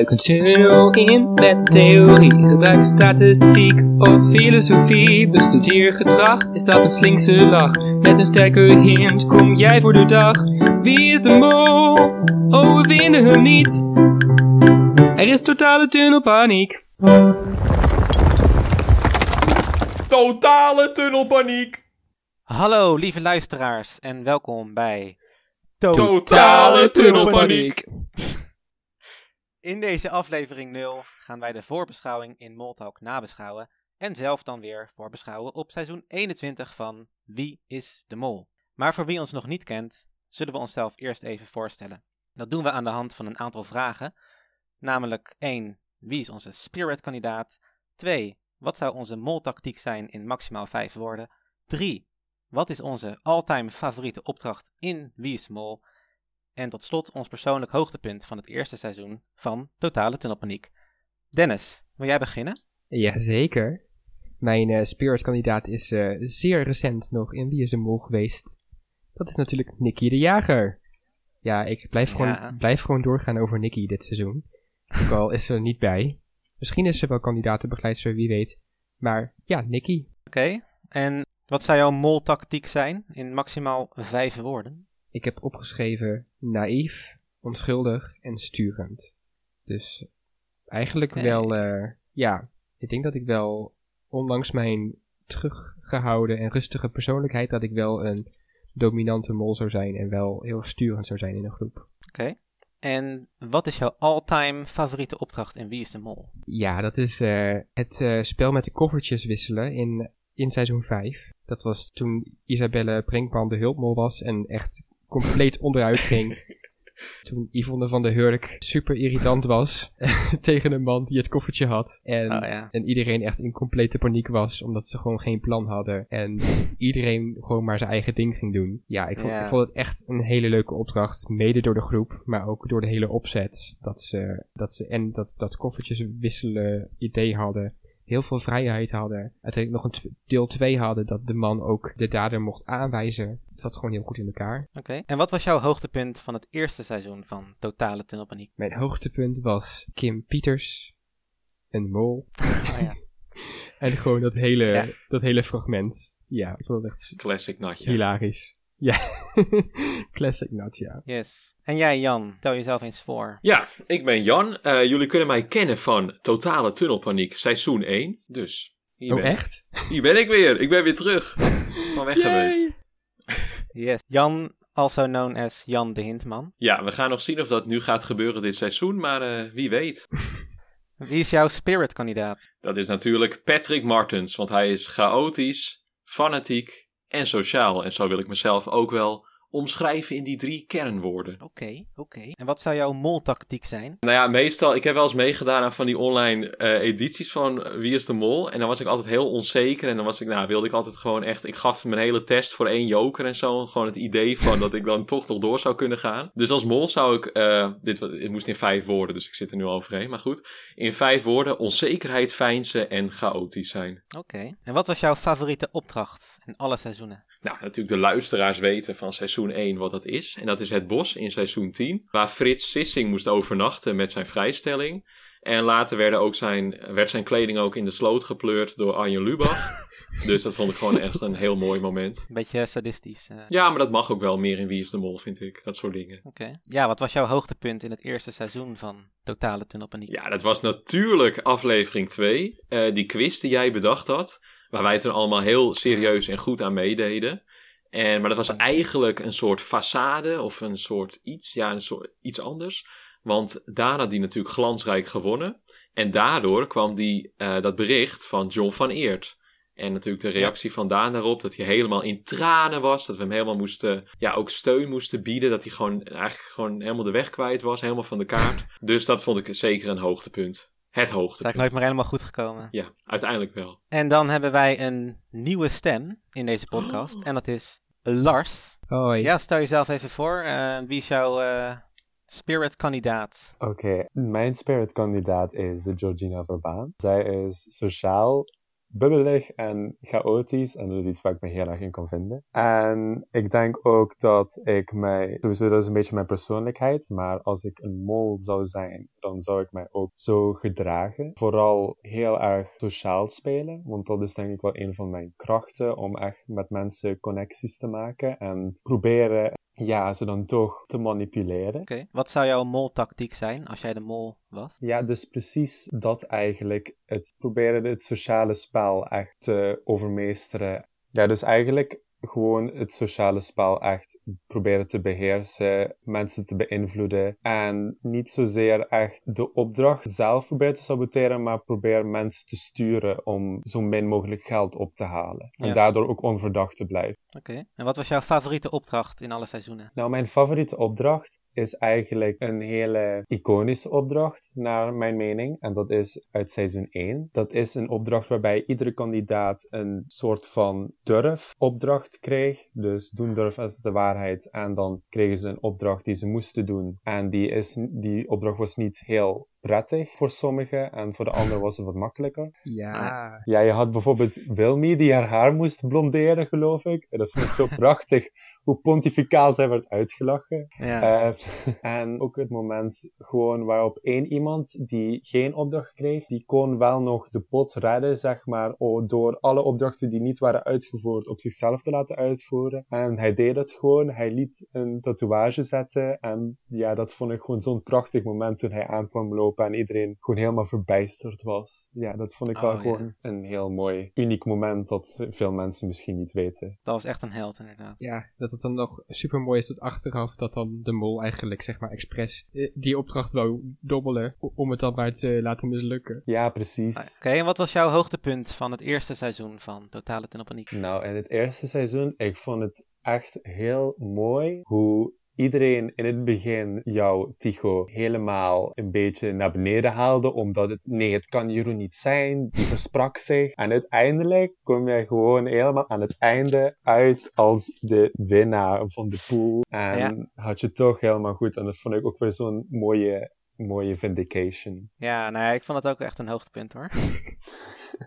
Duik een tunnel in met theorie. Gebruik statistiek of filosofie. Bestudeer gedrag, is dat een slinkse lach? Met een sterke hint kom jij voor de dag. Wie is de mol? Oh, we vinden hem niet. Er is totale tunnelpaniek. Totale tunnelpaniek. Hallo lieve luisteraars en welkom bij Totale tunnelpaniek. In deze aflevering 0 gaan wij de voorbeschouwing in Moltalk nabeschouwen en zelf dan weer voorbeschouwen op seizoen 21 van Wie is de Mol. Maar voor wie ons nog niet kent, zullen we onszelf eerst even voorstellen. Dat doen we aan de hand van een aantal vragen, namelijk 1. Wie is onze spirit kandidaat? 2. Wat zou onze moltactiek zijn in maximaal 5 woorden? 3. Wat is onze all-time favoriete opdracht in Wie is Mol? En tot slot ons persoonlijk hoogtepunt van het eerste seizoen van Totale Tunnelpaniek. Dennis, wil jij beginnen? Jazeker. Mijn eh, spirit-kandidaat is eh, zeer recent nog in Wie is de Mol geweest. Dat is natuurlijk Nicky de Jager. Ja, ik blijf, Ja. Gewoon, blijf gewoon doorgaan over Nicky dit seizoen. Ook al is ze er niet bij. Misschien is ze wel kandidatenbegeleidster, wie weet. Maar ja, Nicky. Oké, en wat zou jouw moltactiek zijn in maximaal 5 woorden? Ik heb opgeschreven naïef, onschuldig en sturend. Dus eigenlijk wel, eh, ja, ik denk dat ik wel, ondanks mijn teruggehouden en rustige persoonlijkheid, dat ik wel een dominante mol zou zijn en wel heel sturend zou zijn in een groep. Oké. En wat is jouw all-time favoriete opdracht in Wie is de Mol? Ja, dat is eh, het eh, spel met de koffertjes wisselen in, in seizoen 5. Dat was toen Isabelle Brinkman de hulpmol was en echt compleet onderuit ging. Toen Yvonne van der Hurk super irritant was tegen een man die het koffertje had. En, Oh ja. en iedereen echt in complete paniek was, omdat ze gewoon geen plan hadden. En iedereen gewoon maar zijn eigen ding ging doen. Ja, ik vond, Ja. ik vond het echt een hele leuke opdracht. Mede door de groep, maar ook door de hele opzet. Dat ze, dat ze en dat, dat koffertjes wisselen idee hadden. Heel veel vrijheid hadden. Uiteindelijk nog een deel 2 hadden dat de man ook de dader mocht aanwijzen. Het zat gewoon heel goed in elkaar. Oké. En wat was jouw hoogtepunt van het eerste seizoen van Totale Tunnelpaniek? Mijn hoogtepunt was Kim Pieters, een mol. Oh ja. En gewoon dat hele, Ja. dat hele fragment. Ja, ik vond het echt Classic natje. hilarisch. Ja, classic ja. Yes. En jij Jan, stel jezelf eens voor. Ja, ik ben Jan. Eh, jullie kunnen mij kennen van Totale Tunnelpaniek seizoen 1. Dus hier, Oh, ben, echt? hier ben ik weer. Ik ben weer terug. Van weg geweest. Yes. Jan, also known as Jan de Hintman. Ja, we gaan nog zien of dat nu gaat gebeuren dit seizoen. Maar eh, wie weet. Wie is jouw spirit kandidaat? Dat is natuurlijk Patrick Martens. Want hij is chaotisch, fanatiek en sociaal. En zo wil ik mezelf ook wel omschrijven in die drie kernwoorden. Oké, oké. En wat zou jouw moltactiek zijn? Nou ja, meestal, ik heb wel eens meegedaan aan van die online eh, edities van Wie is de Mol. En dan was ik altijd heel onzeker. En dan was ik, nou, wilde ik altijd gewoon echt, ik gaf mijn hele test voor één joker en zo. Gewoon het idee van dat ik dan toch nog door zou kunnen gaan. Dus als mol zou ik, eh, dit, het moest in vijf woorden, dus ik zit er nu overheen. Maar goed, in vijf woorden, onzekerheid, fijnsen en chaotisch zijn. Oké. En wat was jouw favoriete opdracht in alle seizoenen? Nou, natuurlijk de luisteraars weten van seizoen 1 wat dat is. En dat is het bos in seizoen 10. Waar Frits Sissing moest overnachten met zijn vrijstelling. En later werden ook zijn, werd zijn kleding ook in de sloot gepleurd door Arjen Lubach. dus dat vond ik gewoon echt een heel mooi moment. Een beetje sadistisch. eh. Ja, maar dat mag ook wel meer in Wie is de Mol, vind ik. Dat soort dingen. Oké. Ja, wat was jouw hoogtepunt in het eerste seizoen van Totale Tunnelpaniek? Ja, dat was natuurlijk aflevering 2. eh, die quiz die jij bedacht had. Waar wij toen allemaal heel serieus en goed aan meededen. En, maar dat was eigenlijk een soort façade of een soort iets. Ja, een soort iets anders. Want Daan had die natuurlijk glansrijk gewonnen. En daardoor kwam die, eh, dat bericht van John van Eert. En natuurlijk de reactie van Daan daarop, dat hij helemaal in tranen was. Dat we hem helemaal moesten, ja, ook steun moesten bieden. Dat hij gewoon eigenlijk gewoon helemaal de weg kwijt was, helemaal van de kaart. dus dat vond ik zeker een hoogtepunt. Het Dat is hoogtepunt. eigenlijk nooit meer helemaal goed gekomen. Ja, uiteindelijk wel. En dan hebben wij een nieuwe stem in deze podcast. Oh. En dat is Lars. Hoi. Ja, stel jezelf even voor. Eh, wie is jouw eh, spirit kandidaat? Oké, mijn spirit kandidaat is Georgina Verbaan. Zij is sociaal, bubbelig en chaotisch. En dat is iets waar ik me heel erg in kan vinden. En ik denk ook dat ik mij, sowieso dat is een beetje mijn persoonlijkheid, maar als ik een mol zou zijn, dan zou ik mij ook zo gedragen. Vooral heel erg sociaal spelen, want dat is denk ik wel een van mijn krachten om echt met mensen connecties te maken en proberen ja, ze dan toch te manipuleren. Oké, wat zou jouw moltactiek zijn als jij de mol was? Ja, dus precies dat eigenlijk. Het proberen het sociale spel echt te overmeesteren. Ja, dus eigenlijk gewoon het sociale spel echt proberen te beheersen, mensen te beïnvloeden en niet zozeer echt de opdracht zelf proberen te saboteren, maar proberen mensen te sturen om zo min mogelijk geld op te halen. En Ja. daardoor ook onverdacht te blijven. Oké, en wat was jouw favoriete opdracht in alle seizoenen? Nou, mijn favoriete opdracht is eigenlijk een hele iconische opdracht, naar mijn mening. En dat is uit seizoen 1. Dat is een opdracht waarbij iedere kandidaat een soort van durf-opdracht kreeg. Dus doen durf is de waarheid. En dan kregen ze een opdracht die ze moesten doen. En die, is, die opdracht was niet heel prettig voor sommigen. En voor de anderen was het wat makkelijker. Ja. Ja, je had bijvoorbeeld Wilmy die haar haar moest blonderen, geloof ik. En dat vond ik zo prachtig. Hoe pontificaal zij werd uitgelachen. Ja, Eh, en ook het moment gewoon waarop één iemand die geen opdracht kreeg, die kon wel nog de pot redden, zeg maar, door alle opdrachten die niet waren uitgevoerd op zichzelf te laten uitvoeren. En hij deed het gewoon, hij liet een tatoeage zetten en ja, dat vond ik gewoon zo'n prachtig moment toen hij aankwam lopen en iedereen gewoon helemaal verbijsterd was. Ja, dat vond ik wel Oh, ja. gewoon een heel mooi, uniek moment dat veel mensen misschien niet weten. dat was echt een held inderdaad. Ja, dat het dan nog super mooi is dat achteraf dat dan de mol eigenlijk, zeg maar, expres eh, die opdracht wou dobbelen om het dan maar te laten mislukken. Ja, precies. Ah, Oké, en wat was jouw hoogtepunt van het eerste seizoen van Totale Ten Paniek? Nou, in het eerste seizoen, ik vond het echt heel mooi hoe iedereen in het begin jou, Tycho, helemaal een beetje naar beneden haalde, omdat het, nee, het kan Jeroen niet zijn, die versprak zich. En uiteindelijk kom je gewoon helemaal aan het einde uit als de winnaar van de pool. En Ja. had je toch helemaal goed. En dat vond ik ook weer zo'n mooie, mooie vindication. Ja, nou ja, ik vond het ook echt een hoogtepunt hoor.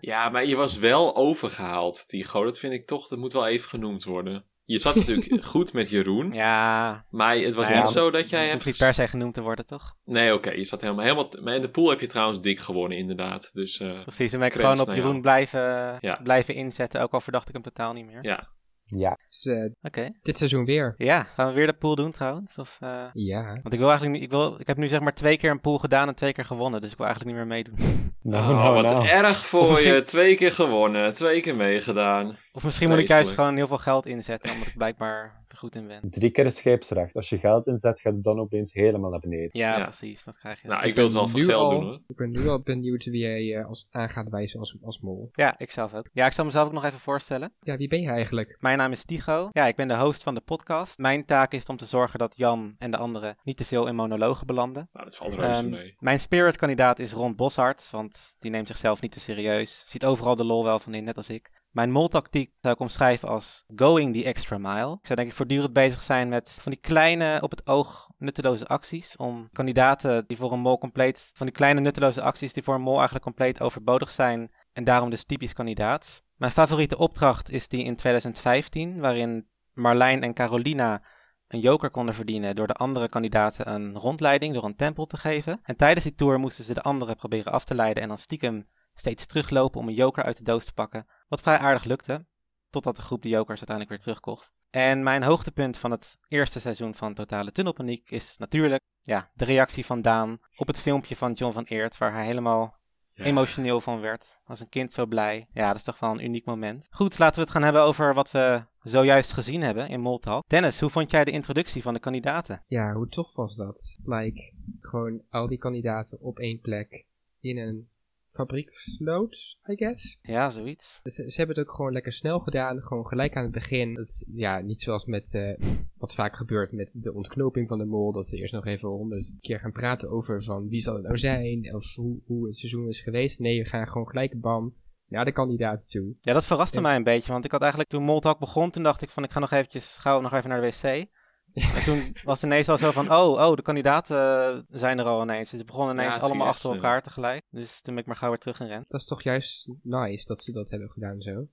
Ja, maar je was wel overgehaald, Tigo. Dat vind ik toch, dat moet wel even genoemd worden. Je zat natuurlijk goed met Jeroen, Ja, maar het was Nou ja, niet zo dat jij het hebt... hoeft niet per se genoemd te worden, toch? Nee, oké, je zat helemaal... helemaal maar in de pool heb je trouwens dik gewonnen, inderdaad. Dus eh, Precies, dan ben ik gewoon op naar Jeroen jou. blijven, Ja. blijven inzetten, ook al verdacht ik hem totaal niet meer. ja. Ja, Dus eh, Oké. dit seizoen weer. Ja, gaan we weer de pool doen trouwens? Of, eh, Ja. Want ik wil eigenlijk niet, ik, wil, ik heb nu zeg maar twee keer een pool gedaan en twee keer gewonnen, dus ik wil eigenlijk niet meer meedoen. nou, oh, nou, wat nou. erg voor misschien- je. Twee keer gewonnen, twee keer meegedaan. Of misschien moet ik juist gewoon heel veel geld inzetten, omdat ik blijkbaar goed in ben. Drie keer scheepsrecht. Als je geld inzet, gaat het dan opeens helemaal naar beneden. Ja, Ja. precies, dat krijg je. Nou, ik wil het wel voor nu geld al- doen hoor. Ik ben nu al benieuwd wie jij eh, als, aan gaat wijzen als, als mol. Ja, ik zelf ook. Ja, ik zal mezelf ook nog even voorstellen. Ja, wie ben je eigenlijk? Mijn naam is Tigo. Ja, ik ben de host van de podcast. Mijn taak is om te zorgen dat Jan en de anderen niet te veel in monologen belanden. Nou, dat valt reuze Ehm, mee. Mijn spirit-kandidaat is Ron Boshart, want die neemt zichzelf niet te serieus. Ziet overal de lol wel van in, net als ik. Mijn moltactiek zou ik omschrijven als going the extra mile. Ik zou denk ik voortdurend bezig zijn met van die kleine, op het oog nutteloze acties. Om kandidaten die voor een mol compleet, van die kleine nutteloze acties die voor een mol eigenlijk compleet overbodig zijn. En daarom dus typisch kandidaat. Mijn favoriete opdracht is die in 2015, waarin Marlijn en Carolina een joker konden verdienen door de andere kandidaten een rondleiding door een tempel te geven. En tijdens die tour moesten ze de anderen proberen af te leiden en dan stiekem steeds teruglopen om een joker uit de doos te pakken. Wat vrij aardig lukte, totdat de groep de jokers uiteindelijk weer terugkocht. En mijn hoogtepunt van het eerste seizoen van Totale Tunnelpaniek is natuurlijk ja, de reactie van Daan op het filmpje van John van Eert, waar hij helemaal Ja. emotioneel van werd. Als een kind zo blij. Ja, dat is toch wel een uniek moment. Goed, laten we het gaan hebben over wat we zojuist gezien hebben in Moltalk. Dennis, hoe vond jij de introductie van de kandidaten? Ja, hoe tof was dat? Like, gewoon al die kandidaten op één plek in een fabriekslood, I guess. Ja, zoiets. Ze, ze hebben het ook gewoon lekker snel gedaan, gewoon gelijk aan het begin. Het, ja, niet zoals met eh, wat vaak gebeurt met de ontknoping van de mol, dat ze eerst nog even honderd keer gaan praten over van wie zal het nou zijn, of hoe, hoe het seizoen is geweest. Nee, we gaan gewoon gelijk bam naar de kandidaten toe. Ja, dat verraste mij een beetje, want ik had eigenlijk toen Moltalk begon, toen dacht ik van ik ga nog eventjes gauw nog even naar de wc. En toen was het ineens al zo van, oh, oh, de kandidaten eh, zijn er al ineens. Ze begonnen ineens Ja, allemaal achter elkaar tegelijk. Dus toen ben ik maar gauw weer terug gerend. Dat is toch juist nice dat ze dat hebben gedaan zo.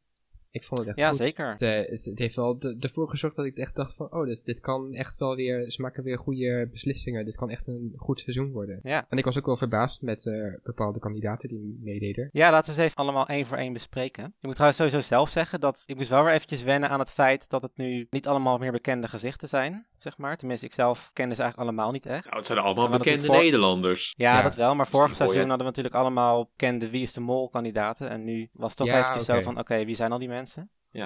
Ik vond het echt Ja, goed. zeker. Het, eh, het, het heeft wel de- ervoor gezorgd dat ik echt dacht van, oh, dit, dit kan echt wel weer, ze maken weer goede beslissingen. Dit kan echt een goed seizoen worden. Ja. En ik was ook wel verbaasd met eh, bepaalde kandidaten die meededen. Ja, laten we ze even allemaal één voor één bespreken. Ik moet trouwens sowieso zelf zeggen dat ik moest wel weer eventjes wennen aan het feit dat het nu niet allemaal meer bekende gezichten zijn, zeg maar. Tenminste, ik zelf kende ze eigenlijk allemaal niet echt. Nou, het zijn allemaal bekende voor- Nederlanders. Ja, Ja, dat wel, maar vorig seizoen hadden we natuurlijk allemaal bekende Wie is de Mol kandidaten. En nu was het toch Ja, eventjes oké. zo van, oké, wie zijn al die mensen?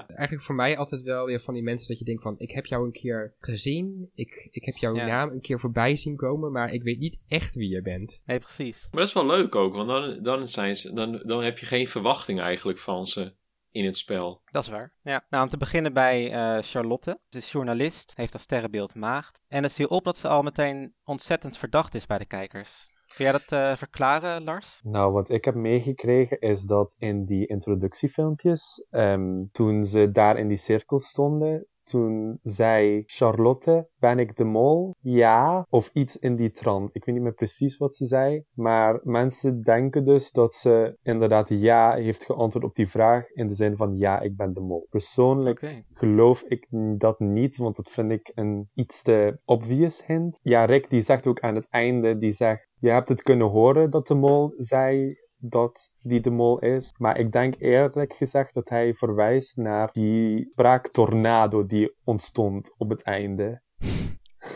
Eigenlijk voor mij altijd wel weer van die mensen dat je denkt van, ik heb jou een keer gezien, ik, ik heb jouw Ja. naam een keer voorbij zien komen, maar ik weet niet echt wie je bent. Nee, precies. Maar dat is wel leuk ook, want dan, dan, zijn ze, dan, dan heb je geen verwachting eigenlijk van ze in het spel. Dat is waar. Ja. Nou, om te beginnen bij eh, Charlotte. Ze is journalist, heeft als sterrenbeeld maagd. En het viel op dat ze al meteen ontzettend verdacht is bij de kijkers. Kun jij dat eh, verklaren, Lars? Nou, wat ik heb meegekregen is dat in die introductiefilmpjes, ehm, toen ze daar in die cirkel stonden, toen zei Charlotte, ben ik de mol? Ja, of iets in die trant. Ik weet niet meer precies wat ze zei, maar mensen denken dus dat ze inderdaad ja heeft geantwoord op die vraag in de zin van ja, ik ben de mol. Persoonlijk geloof ik dat niet, want dat vind ik een iets te obvious hint. Ja, Rick die zegt ook aan het einde, die zegt, je hebt het kunnen horen dat de mol zei dat die de mol is. Maar ik denk eerlijk gezegd dat hij verwijst naar die spraaktornado die ontstond op het einde.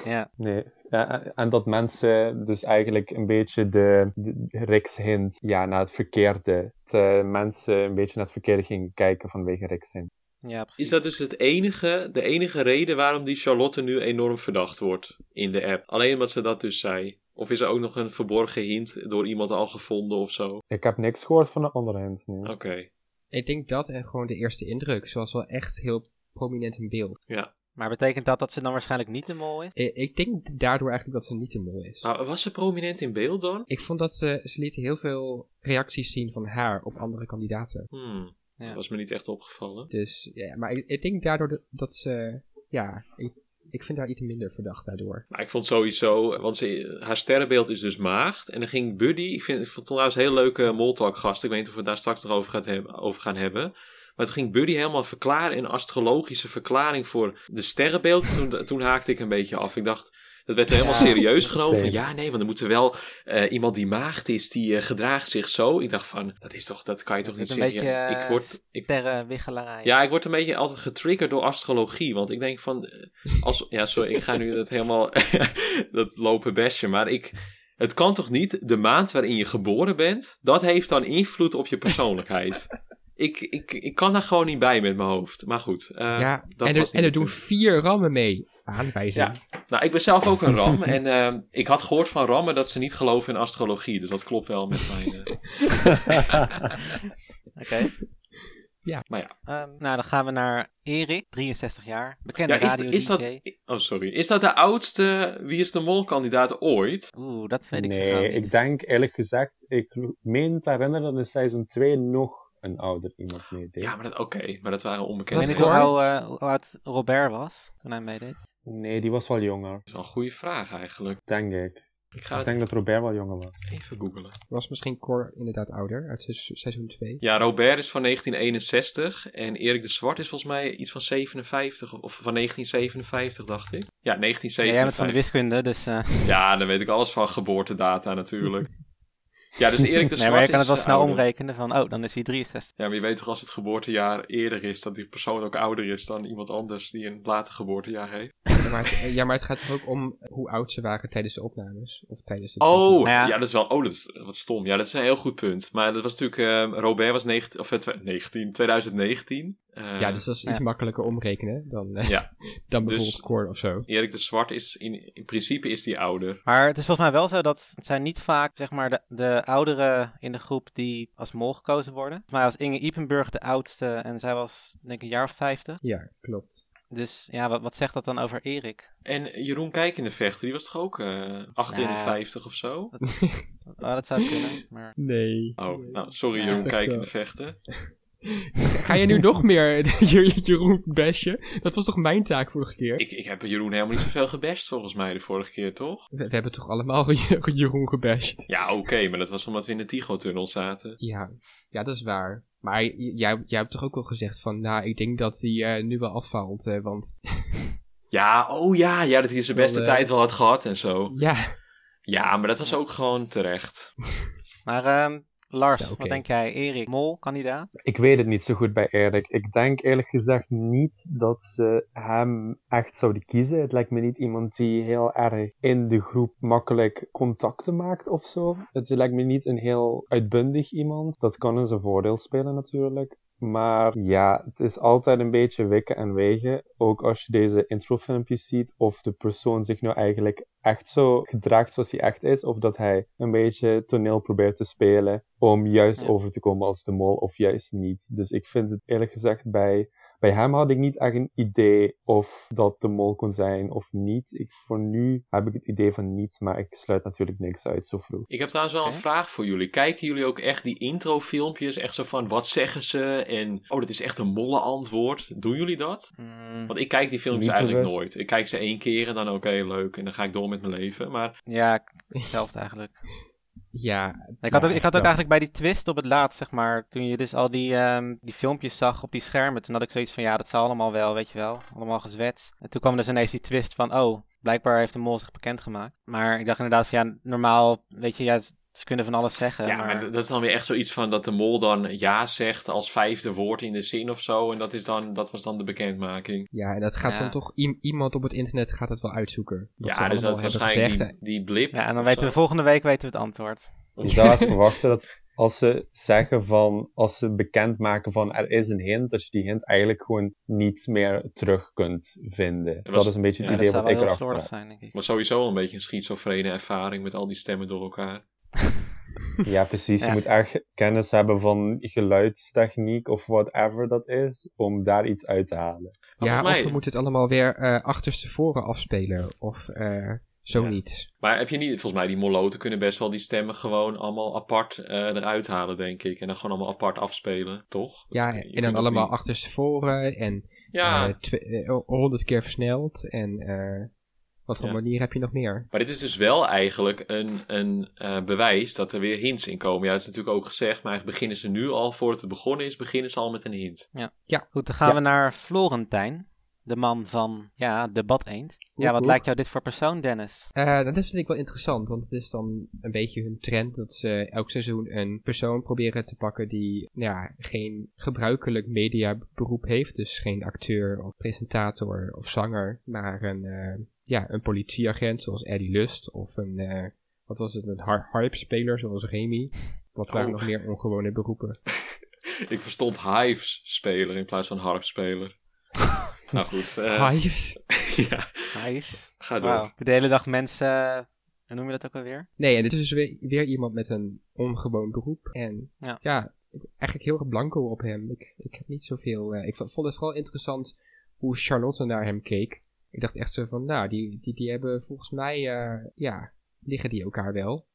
Ja. Nee. Ja, en dat mensen dus eigenlijk een beetje de, de Rick's hint ja, naar het verkeerde. Dat mensen een beetje naar het verkeerde gingen kijken vanwege Rick's hint. ja, precies. Is dat dus het enige, de enige reden waarom die Charlotte nu enorm verdacht wordt in de app? Alleen omdat ze dat dus zei? Of is er ook nog een verborgen hint door iemand al gevonden of zo? Ik heb niks gehoord van de andere hint. Nee. Oké, Ik denk dat en gewoon de eerste indruk, zoals wel echt heel prominent in beeld. ja. Maar betekent dat dat ze dan waarschijnlijk niet de mol is? Ik, ik denk daardoor eigenlijk dat ze niet de mol is. Nou, was ze prominent in beeld dan? Ik vond dat ze, ze lieten heel veel reacties zien van haar op andere kandidaten. Hmm, Ja. dat was me niet echt opgevallen. Dus ja, maar ik, ik denk daardoor dat, dat ze, ja, ik, ik vind haar iets minder verdacht daardoor. Maar ik vond sowieso, want ze, haar sterrenbeeld is dus maagd. En dan ging Buddy, ik, vind, ik vond het trouwens een hele leuke Moltalk gast. Ik weet niet of we het daar straks nog over, gaat hebben, gaan hebben. Maar toen ging Buddy helemaal verklaren, een astrologische verklaring voor de sterrenbeeld. Toen, toen haakte ik een beetje af. Ik dacht, dat werd helemaal Ja, serieus genomen. Van ja, nee, want er moet er wel eh, iemand die maagd is, die eh, gedraagt zich zo. Ik dacht van, dat is toch, dat kan je toch niet zeggen. beetje, ik eh, word, ik, Sterrenwiggelarij. ja, ik word een beetje altijd getriggerd door astrologie. Want ik denk van. eh, Als, ja, sorry, ik ga nu het helemaal. dat lopen bestje. Maar ik. Het kan toch niet, de maand waarin je geboren bent. Dat heeft dan invloed op je persoonlijkheid. ik, ik, ik kan daar gewoon niet bij met mijn hoofd. Maar goed. eh, ja, dat en, was er, niet en er doen vier rammen mee. Aanwijzing. Nou, ik ben zelf ook een ram. en eh, ik had gehoord van rammen dat ze niet geloven in astrologie. Dus dat klopt wel met mijn. eh, Oké. Ja. Maar ja. Ehm, nou, dan gaan we naar Erik, 63 jaar. Bekende ja is, radio is dat. Oh, sorry. Is dat de oudste Wie is de Mol-kandidaat ooit? Oeh, dat weet ik zo Nee, niet. ik denk eerlijk gezegd, ik meen te herinneren dat in seizoen 2 nog een ouder iemand meedeed. Ja, maar dat, oké, maar dat waren Ik onbekende weet niet eh, hoe oud Robert was toen hij meedeed. Nee, die was wel jonger, Dat is wel een goede vraag eigenlijk. denk ik. Ik ga Ik het denk dat Robert wel jonger was. even googlen. Was misschien Cor inderdaad ouder, uit seizoen- seizoen 2. Ja, Robert is van 1961 en Erik de Zwart is volgens mij iets van 57 of van 1957 dacht ik. Ja, Ja, jij bent van de 1957. wiskunde, dus... eh, Ja, dan weet ik alles van geboortedata natuurlijk. Ja, dus Erik de Zwart nee, maar je kan het wel snel ouder. omrekenen van, oh, dan is hij 63. Ja, maar je weet toch als het geboortejaar eerder is, dat die persoon ook ouder is dan iemand anders die een later geboortejaar heeft. Ja, maar het, ja, maar het gaat toch ook om hoe oud ze waren tijdens de opnames? Of tijdens het Oh, Nou ja. ja. dat is wel. Oh, dat is wat stom. Ja, dat is een heel goed punt. Maar dat was natuurlijk. eh, Robert was 19, of, eh, twe- 19, 2019. Eh, Ja, dus dat is iets Ja. makkelijker omrekenen dan, eh, Ja. dan Dus- bijvoorbeeld Cor of zo. Erik de Zwart is. In, in principe is die ouder. Maar het is volgens mij wel zo dat het zijn niet vaak, zeg maar, de, de ouderen in de groep die als mol gekozen worden. Volgens mij was Inge Ipenburg de oudste en zij was, denk ik, een jaar of 50. Ja, klopt. Dus ja, wat, wat zegt dat dan over Erik? En Jeroen Kijkende Vechter, die was toch ook eh 58 of zo? Oh, dat zou kunnen, maar... Nee. Oh, nou, sorry Ja, Jeroen zeg Kijkende wel. Vechter. Ga je nu nog meer Jer- Jeroen bashen? Dat was toch mijn taak vorige keer? Ik, ik heb Jeroen helemaal niet zoveel gebest volgens mij de vorige keer, toch? We, we hebben toch allemaal Jer- Jeroen gebashed? Ja, oké, maar dat was omdat we in de Tigo-tunnel zaten. Ja, ja, dat is waar. Maar jij, jij hebt toch ook al gezegd van, nou, ik denk dat hij eh, nu wel afvalt, eh, want Ja, oh ja, ja, dat hij zijn beste Wel, eh, tijd wel had gehad en zo. ja, Ja, maar dat was ook gewoon terecht. Maar ehm, Lars, Ja, wat denk jij? Erik, mol, kandidaat? Ik weet het niet zo goed bij Erik. Ik denk eerlijk gezegd niet dat ze hem echt zouden kiezen. Het lijkt me niet iemand die heel erg in de groep makkelijk contacten maakt of zo. Het lijkt me niet een heel uitbundig iemand. Dat kan in zijn voordeel spelen natuurlijk. Maar ja, het is altijd een beetje wikken en wegen. Ook als je deze introfilmpjes ziet, of de persoon zich nou eigenlijk echt zo gedraagt zoals hij echt is, of dat hij een beetje toneel probeert te spelen om juist Ja. over te komen als de mol, of juist niet. Dus ik vind het eerlijk gezegd bij, bij hem had ik niet echt een idee of dat de mol kon zijn of niet. Ik, voor nu heb ik het idee van niet, maar ik sluit natuurlijk niks uit zo vroeg. Ik heb trouwens wel een vraag voor jullie. Kijken jullie ook echt die introfilmpjes? Echt zo van, wat zeggen ze? En, oh, dat is echt een molle antwoord. Doen jullie dat? Mm, Want ik kijk die filmpjes Niet eigenlijk bewust. nooit. Ik kijk ze één keer en dan oké, leuk. En dan ga ik door met mijn leven. Maar ja, hetzelfde eigenlijk. Ja. Ik had, ook, ja, ik had ook eigenlijk bij die twist op het laatst, zeg maar, toen je dus al die, ehm, die filmpjes zag op die schermen, toen had ik zoiets van, ja, dat zal allemaal wel, weet je wel, allemaal gezwets. En toen kwam dus ineens die twist van, oh, blijkbaar heeft de mol zich bekendgemaakt. Maar ik dacht inderdaad van, ja, normaal, weet je, ja, ze kunnen van alles zeggen, ja, maar... maar dat is dan weer echt zoiets van dat de mol dan ja zegt als vijfde woord in de zin of zo. En dat, is dan, dat was dan de bekendmaking. Ja, en dat gaat Ja. dan toch, iemand op het internet gaat het wel uitzoeken. Ja, dus dat is waarschijnlijk gezegd. die, die blip. ja, en dan weten zo. we volgende week weten we het antwoord. Je zou eens verwachten dat als ze zeggen van, als ze bekendmaken van er is een hint, dat je die hint eigenlijk gewoon niet meer terug kunt vinden. was- Dat is een beetje het ja, Ja, dat idee zou wat wel ik heel erachter slordig heb. zijn, denk ik. Maar sowieso een beetje een schizofrene ervaring met al die stemmen door elkaar. Ja, precies. Ja. Je moet echt kennis hebben van geluidstechniek of whatever dat is, om daar iets uit te halen. Ja, volgens mij- of we moeten het allemaal weer eh achterstevoren afspelen. Of eh, zo Ja. niet. Maar heb je niet, volgens mij, die moloten kunnen best wel die stemmen gewoon allemaal apart eh, eruit halen, denk ik. En dan gewoon allemaal apart afspelen, toch? Dat Ja, en dan allemaal die- achterstevoren en Ja, honderd keer versneld. En eh, wat voor Ja. manier heb je nog meer? maar dit is dus wel eigenlijk een, een eh, bewijs dat er weer hints in komen. Ja, dat is natuurlijk ook gezegd, maar eigenlijk beginnen ze nu al, voordat het begonnen is, beginnen ze al met een hint. Goed, dan gaan Ja. we naar Florentijn, de man van, ja, debat eend. Ja, wat oek. lijkt jou dit voor persoon, Dennis? Eh, dat vind ik wel interessant, want het is dan een beetje hun trend dat ze elk seizoen een persoon proberen te pakken die ja, geen gebruikelijk mediaberoep heeft. Dus geen acteur of presentator of zanger, maar een, eh, ja, een politieagent zoals Eddie Lust of een, eh, wat was het, een har harpspeler zoals Remy. Wat waren Oh. nog meer ongewone beroepen? Ik verstond Hives speler in plaats van harpspeler. nou goed, eh, Hives? ja, Nice. ga door. De hele dag mensen, hoe noem je dat ook alweer? Nee, en dit is dus weer, weer iemand met een ongewoon beroep. En Ja. ja, ik ben eigenlijk heel erg blanco op hem. Ik, ik heb niet zoveel... eh, ik vond vond het vooral interessant hoe Charlotte naar hem keek. Ik dacht echt zo van, nou, die, die, die hebben volgens mij, eh, ja, liggen die elkaar wel.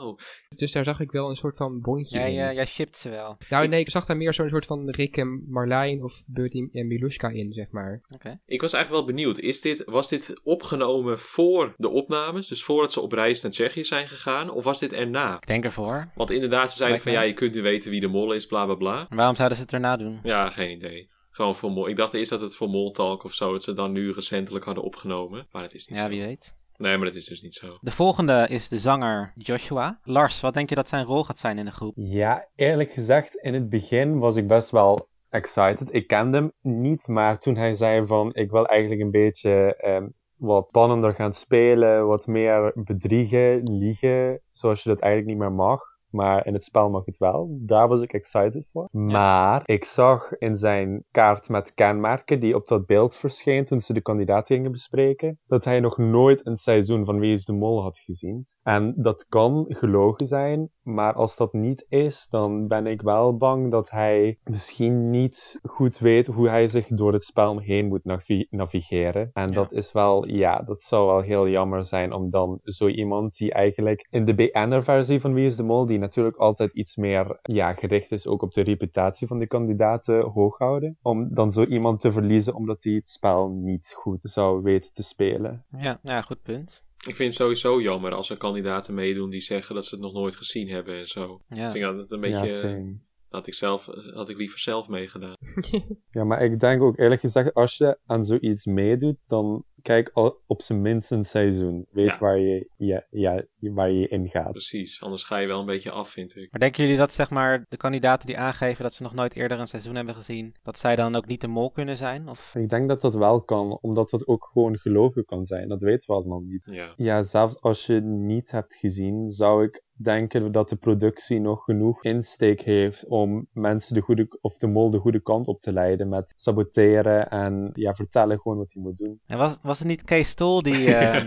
Oh, Dus daar zag ik wel een soort van bondje Jij, in. eh, jij shipt ze wel. nou nee, ik zag daar meer zo'n soort van Rick en Marlijn of Bertie en Miluska in, zeg maar. Oké. Ik was eigenlijk wel benieuwd. Is dit, was dit opgenomen voor de opnames? Dus voordat ze op reis naar Tsjechië zijn gegaan? Of was dit erna? Ik denk ervoor. Want inderdaad, ze zeiden Lijkt van ja, je kunt nu weten wie de mol is, bla bla bla. Waarom zouden ze het erna doen? Ja, geen idee. Gewoon voor mol. Ik dacht eerst dat het voor Mol Talk of zo, dat ze dan nu recentelijk hadden opgenomen. Maar dat is niet Ja, zo. wie weet. Nee, maar dat is dus niet zo. De volgende is de zanger Joshua. Lars, wat denk je dat zijn rol gaat zijn in de groep? Ja, eerlijk gezegd, in het begin was ik best wel excited. Ik kende hem niet, maar toen hij zei van ik wil eigenlijk een beetje ehm, wat spannender gaan spelen, wat meer bedriegen, liegen, zoals je dat eigenlijk niet meer mag. Maar in het spel mag het wel. Daar was ik excited voor. Maar ik zag in zijn kaart met kenmerken, die op dat beeld verscheen toen ze de kandidaat gingen bespreken, dat hij nog nooit een seizoen van Wie is de Mol had gezien. En dat kan gelogen zijn, maar als dat niet is, dan ben ik wel bang dat hij misschien niet goed weet hoe hij zich door het spel heen moet navi- navigeren. En Ja. dat is wel, ja, dat zou wel heel jammer zijn om dan zo iemand die eigenlijk in de BN'er-versie van Wie is de Mol, die natuurlijk altijd iets meer ja, gericht is ook op de reputatie van de kandidaten hoog houden, om dan zo iemand te verliezen omdat hij het spel niet goed zou weten te spelen. Ja, ja, goed punt. Ik vind het sowieso jammer als er kandidaten meedoen die zeggen dat ze het nog nooit gezien hebben en zo. Ja. Ik vind dat een beetje... same. had, ik zelf, had ik liever zelf meegedaan. Ja, maar ik denk ook eerlijk gezegd, als je aan zoiets meedoet, dan kijk op zijn minst een seizoen. Weet Ja. waar, je, ja, ja, waar je in gaat. Precies, anders ga je wel een beetje af, vind ik. Maar denken jullie dat zeg maar de kandidaten die aangeven dat ze nog nooit eerder een seizoen hebben gezien, dat zij dan ook niet de mol kunnen zijn? Of... Ik denk dat dat wel kan, omdat dat ook gewoon gelogen kan zijn. Dat weten we allemaal niet. Ja. Ja, zelfs als je het niet hebt gezien, zou ik denken dat de productie nog genoeg insteek heeft om mensen de goede, of de mol de goede kant op te leiden met saboteren en ja, vertellen gewoon wat hij moet doen. En was, was het niet Kees Stol die, eh,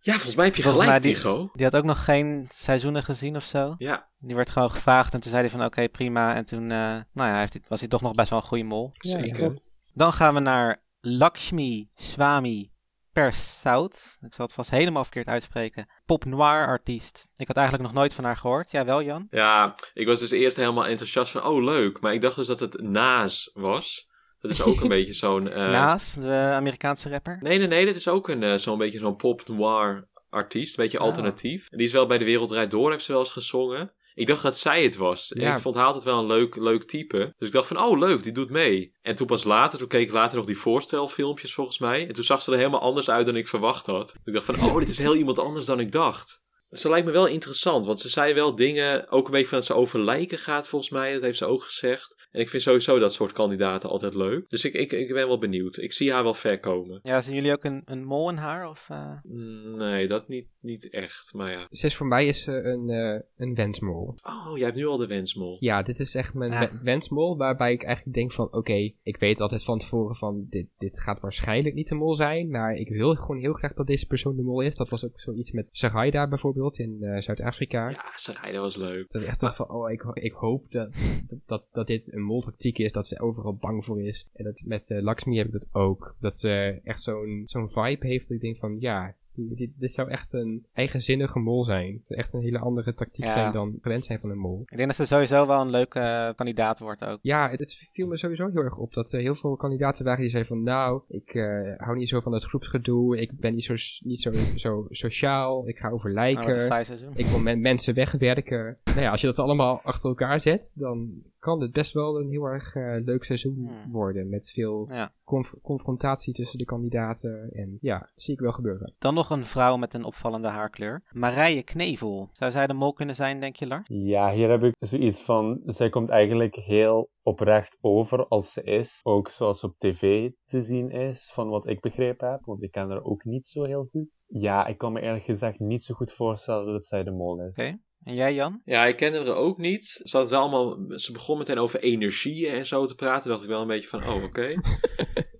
ja, volgens mij heb je Volgens gelijk, die- Tigo. die had ook nog geen seizoenen gezien of zo? Ja, Die werd gewoon gevraagd en toen zei hij van oké prima en toen eh, nou ja, heeft hij, was hij toch nog best wel een goede mol. zeker. Dan gaan we naar Lakshmi Swami Persaud. Ik zal het vast helemaal verkeerd uitspreken. Pop noir artiest. Ik had eigenlijk nog nooit van haar gehoord. Jij wel, Jan? Ja, ik was dus eerst helemaal enthousiast van, oh leuk. Maar ik dacht dus dat het Naas was. Dat is ook een beetje zo'n... eh, Naas, de Amerikaanse rapper. Nee, nee, nee. Dat is ook een, eh, zo'n beetje zo'n pop noir artiest. Een beetje Oh. alternatief. En die is wel bij De Wereld Draait Door, heeft ze wel eens gezongen. Ik dacht dat zij het was. En Ja. ik vond haar altijd wel een leuk, leuk type. Dus ik dacht van, oh leuk, die doet mee. En toen pas later, toen keek ik later nog die voorstelfilmpjes volgens mij. En toen zag ze er helemaal anders uit dan ik verwacht had. Ik dacht van, oh, dit is heel iemand anders dan ik dacht. Ze lijkt me wel interessant, want ze zei wel dingen, ook een beetje van dat ze over lijken gaat volgens mij. Dat heeft ze ook gezegd. En ik vind sowieso dat soort kandidaten altijd leuk. Dus ik, ik, ik ben wel benieuwd. Ik zie haar wel ver komen. Ja, zien jullie ook een, een mol in haar? Of, eh? Nee, dat niet, niet echt. Maar ja. Dus voor mij is ze een, eh, een wensmol. Oh, jij hebt nu al de wensmol. Ja, dit is echt mijn wensmol, waarbij ik eigenlijk denk van, oké, ik weet altijd van tevoren van, dit, dit gaat waarschijnlijk niet de mol zijn, maar ik wil gewoon heel graag dat deze persoon de mol is. Dat was ook zoiets met Saraida bijvoorbeeld in eh, Zuid-Afrika. Ja, Sarayda was leuk. Dat ik echt dacht van, oh, ik, ik hoop dat, dat, dat dit een moltactiek is, dat ze overal bang voor is. En dat, met eh Lakshmi heb ik dat ook. Dat ze echt zo'n zo'n vibe heeft, dat ik denk van, ja, dit, dit, dit zou echt een eigenzinnige mol zijn. Het zou echt een hele andere tactiek Ja. zijn dan gewend zijn van een mol. Ik denk dat ze sowieso wel een leuke eh, kandidaat wordt ook. Ja, het, het viel me sowieso heel erg op dat er heel veel kandidaten waren die zeiden van nou, ik eh, hou niet zo van het groepsgedoe, ik ben niet zo, niet zo, zo sociaal, ik ga over lijken, seizoen. ik wil men- mensen wegwerken. Nou ja, als je dat allemaal achter elkaar zet, dan kan het best wel een heel erg eh, leuk seizoen Hmm. worden met veel Ja. conf- confrontatie tussen de kandidaten en ja, dat zie ik wel gebeuren. Dan nog een vrouw met een opvallende haarkleur. Marije Knevel. Zou zij de mol kunnen zijn, denk je, Lars? Ja, hier heb ik zoiets van, zij komt eigenlijk heel oprecht over als ze is. Ook zoals op tv te zien is, van wat ik begrepen heb, want ik ken haar ook niet zo heel goed. Ja, ik kan me eerlijk gezegd niet zo goed voorstellen dat zij de mol is. Oké. En jij, Jan? Ja, ik kende haar ook niet. Ze, had het wel allemaal, ze begon meteen over energieën en zo te praten. dacht ik wel een beetje van, oh, oké.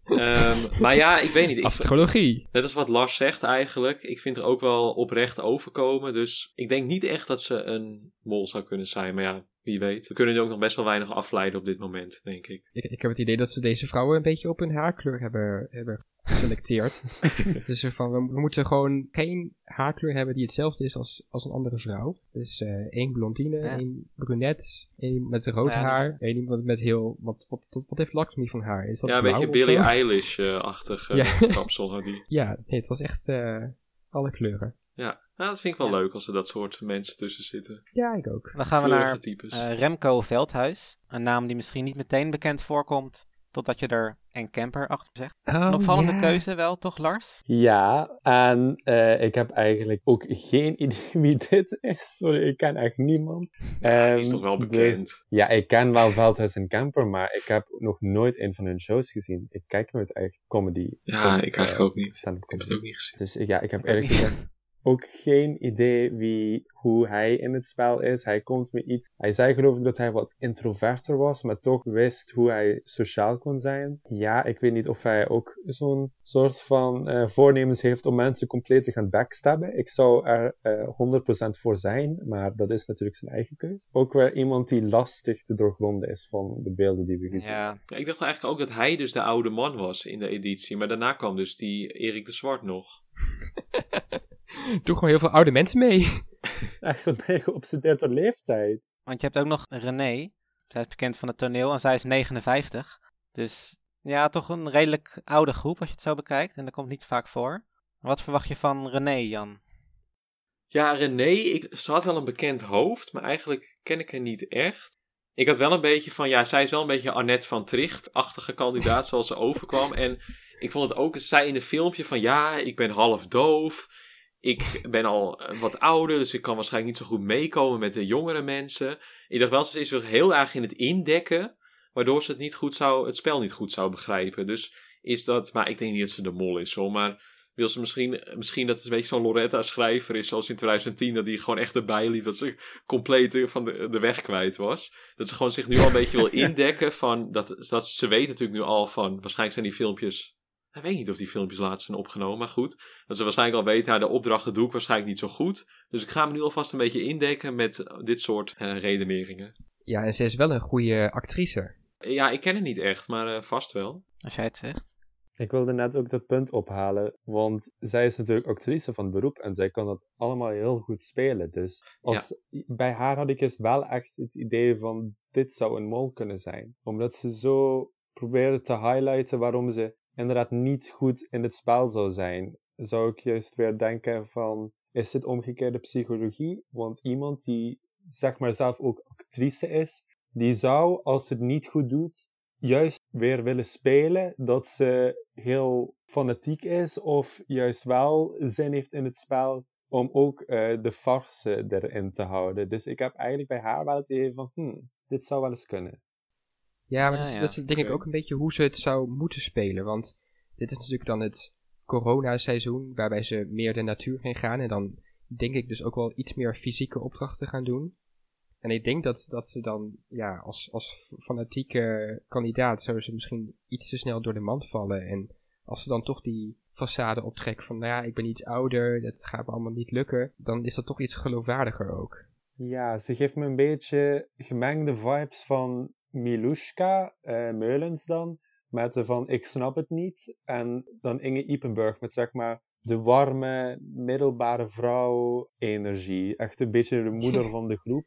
Ehm, maar ja, ik weet niet. Ik, Astrologie. net als wat Lars zegt eigenlijk. Ik vind er ook wel oprecht overkomen. Dus ik denk niet echt dat ze een mol zou kunnen zijn. Maar ja, wie weet. We kunnen nu ook nog best wel weinig afleiden op dit moment, denk ik. Ik, ik heb het idee dat ze deze vrouwen een beetje op hun haarkleur hebben, hebben geselecteerd. dus er van, we, we moeten gewoon geen haarkleur hebben die hetzelfde is als, als een andere vrouw. Dus eh één blondine, Ja. één brunet, één met rood Ja, dus- haar, één iemand met heel... Wat, wat, wat, wat heeft Lakshmi van haar? Is dat Ja, een beetje Billie? Eilish-achtig eh, Ja. kapsel had die. Ja, nee, het was echt eh, alle kleuren. Ja, nou, dat vind ik wel Ja. leuk als er dat soort mensen tussen zitten. Ja, ik ook. Dan gaan we naar types. eh, Remco Veldhuis. Een naam die misschien niet meteen bekend voorkomt, totdat je er en camper achter zegt. Een opvallende keuze wel, toch Lars? Ja, en eh, ik heb eigenlijk ook geen idee wie dit is. Sorry, ik ken echt niemand. Ja, die is Ehm, toch wel dus- bekend. ja, ik ken wel Veldhuis en Camper, maar ik heb nog nooit een van hun shows gezien. Ik kijk nooit echt comedy. Ja, comedy, ik eigenlijk eh, ook niet. Ik heb het ook niet gezien. Dus ja, ik heb gezegd ook geen idee wie, hoe hij in het spel is. Hij komt met iets. Hij zei geloof ik dat hij wat introverter was, maar toch wist hoe hij sociaal kon zijn. Ja, ik weet niet of hij ook zo'n soort van uh, voornemens heeft om mensen compleet te gaan backstabben. Ik zou er uh, 100% voor zijn, maar dat is natuurlijk zijn eigen keus. Ook weer iemand die lastig te doorgronden is van de beelden die we gezien Ja, Ja, ik dacht eigenlijk ook dat hij dus de oude man was in de editie. Maar daarna kwam dus die Erik de Zwart nog. Doe gewoon heel veel oude mensen mee. Ben je geobsedeerd door leeftijd. want je hebt ook nog René. Zij is bekend van het toneel en zij is 59. Dus ja, toch een redelijk oude groep als je het zo bekijkt. En dat komt niet vaak voor. Wat verwacht je van René, Jan? Ja, René, ik, ze had wel een bekend hoofd, maar eigenlijk ken ik haar niet echt. Ik had wel een beetje van, ja, zij is wel een beetje Annette van Tricht-achtige kandidaat zoals ze overkwam. En ik vond het ook, zei in een filmpje van, ja, ik ben half doof. Ik ben al eh, wat ouder, dus ik kan waarschijnlijk niet zo goed meekomen met de jongere mensen. Ik dacht wel, ze is heel erg in het indekken, waardoor ze het, niet goed zou, het spel niet goed zou begrijpen. Dus is dat, maar ik denk niet dat ze de mol is hoor, maar wil ze misschien, misschien dat het een beetje zo'n Loretta-schrijver is, zoals in 2010, dat die gewoon echt erbij liep, dat ze compleet van de, de weg kwijt was. Dat ze gewoon zich nu al een beetje wil indekken van, dat, dat ze weet natuurlijk nu al van, waarschijnlijk zijn die filmpjes, ik weet niet of die filmpjes laatst zijn opgenomen, maar goed. Dat ze waarschijnlijk al weten, ja, de opdrachten doe ik waarschijnlijk niet zo goed. Dus ik ga me nu alvast een beetje indekken met dit soort eh, redeneringen. Ja, en ze is wel een goede actrice. Ja, ik ken het niet echt, maar eh, vast wel. Als jij het zegt. Ik wilde net ook dat punt ophalen, want zij is natuurlijk actrice van beroep en zij kan dat allemaal heel goed spelen. Dus als, bij haar had ik dus wel echt het idee van dit zou een mol kunnen zijn. Omdat ze zo probeerde te highlighten waarom ze inderdaad niet goed in het spel zou zijn. Zou ik juist weer denken van, is dit omgekeerde psychologie? Want iemand die zeg maar zelf ook actrice is, die zou als ze het niet goed doet, juist weer willen spelen dat ze heel fanatiek is of juist wel zin heeft in het spel om ook uh, de farce erin te houden. Dus ik heb eigenlijk bij haar wel het idee van, hmm, dit zou wel eens kunnen. Ja, maar Ja, dat, is, ja, dat is denk ik ook een beetje hoe ze het zou moeten spelen. Want dit is natuurlijk dan het corona-seizoen, waarbij ze meer de natuur in gaan. En dan denk ik dus ook wel iets meer fysieke opdrachten gaan doen. En ik denk dat, dat ze dan, ja, als, als fanatieke kandidaat zouden ze misschien iets te snel door de mand vallen. En als ze dan toch die façade optrekken van, nou ja, ik ben iets ouder, dat gaat me allemaal niet lukken, dan is dat toch iets geloofwaardiger ook. Ja, ze geeft me een beetje gemengde vibes van Milushka, eh, Meulens dan, met de van ik snap het niet. En dan Inge Ipenburg met zeg maar de warme, middelbare vrouw energie. Echt een beetje de moeder van de groep.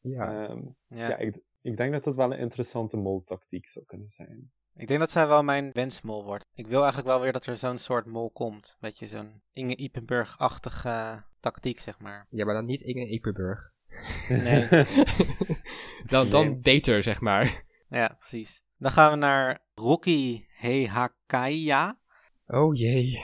Ja, Ehm, Ja. ja, ik, ik denk dat dat wel een interessante moltactiek zou kunnen zijn. Ik denk dat zij wel mijn wensmol wordt. Ik wil eigenlijk wel weer dat er zo'n soort mol komt. Beetje zo'n Inge Ipenburg-achtige tactiek, zeg maar. ja maar dan niet Inge Eperburg. Nee. Dan, dan Nee. beter, zeg maar. Ja, precies. Dan gaan we naar Rocky Hehakaya. Oh jee.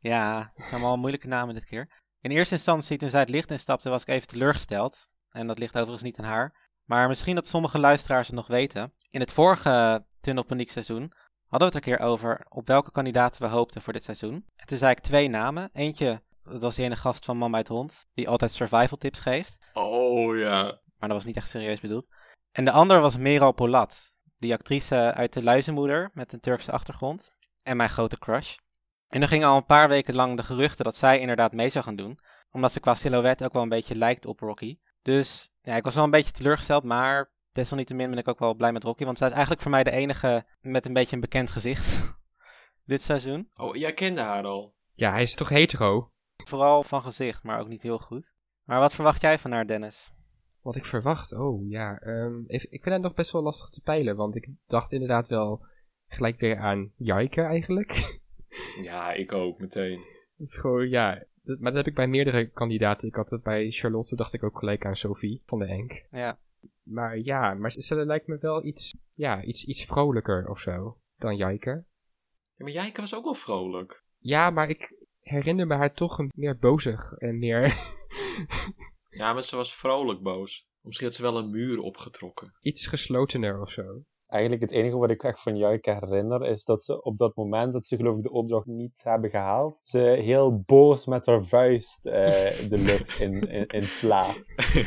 Ja, het zijn allemaal moeilijke namen dit keer. In eerste instantie, toen zij het licht instapte, was ik even teleurgesteld. En dat ligt overigens niet aan haar. Maar misschien dat sommige luisteraars het nog weten. In het vorige Tunnelpaniek seizoen hadden we het er een keer over op welke kandidaten we hoopten voor dit seizoen. En toen zei ik twee namen. Eentje, dat was die ene gast van Man bij het Hond, die altijd survival tips geeft. Oh ja. Maar dat was niet echt serieus bedoeld. En de ander was Meral Polat, die actrice uit De Luizenmoeder met een Turkse achtergrond. En mijn grote crush. En er gingen al een paar weken lang de geruchten dat zij inderdaad mee zou gaan doen. Omdat ze qua silhouet ook wel een beetje lijkt op Rocky. Dus ja, ik was wel een beetje teleurgesteld, maar desalniettemin ben ik ook wel blij met Rocky. Want zij is eigenlijk voor mij de enige met een beetje een bekend gezicht dit seizoen. Oh, jij kende haar al. Ja, hij is toch hetero? Vooral van gezicht, maar ook niet heel goed. Maar wat verwacht jij van haar, Dennis? Wat ik verwacht, oh ja. ehm, even, ik vind het nog best wel lastig te peilen, want ik dacht inderdaad wel gelijk weer aan Jaike eigenlijk. Ja, ik ook, meteen. dat is gewoon, ja. Dat, maar dat heb ik bij meerdere kandidaten. Ik had het bij Charlotte, dacht ik ook gelijk aan Sophie van de Enk. Ja, Maar ja, maar ze lijkt me wel iets, ja, iets, iets vrolijker of zo dan Jaike. Ja, maar Jijke was ook wel vrolijk. Ja, maar ik herinner me haar toch een meer bozig en meer Ja, maar ze was vrolijk boos. Misschien had ze wel een muur opgetrokken. iets geslotener of zo. eigenlijk het enige wat ik echt van Juik herinner, is dat ze op dat moment dat ze geloof ik de opdracht niet hebben gehaald, ze heel boos met haar vuist eh, de lucht in, in, in slaat.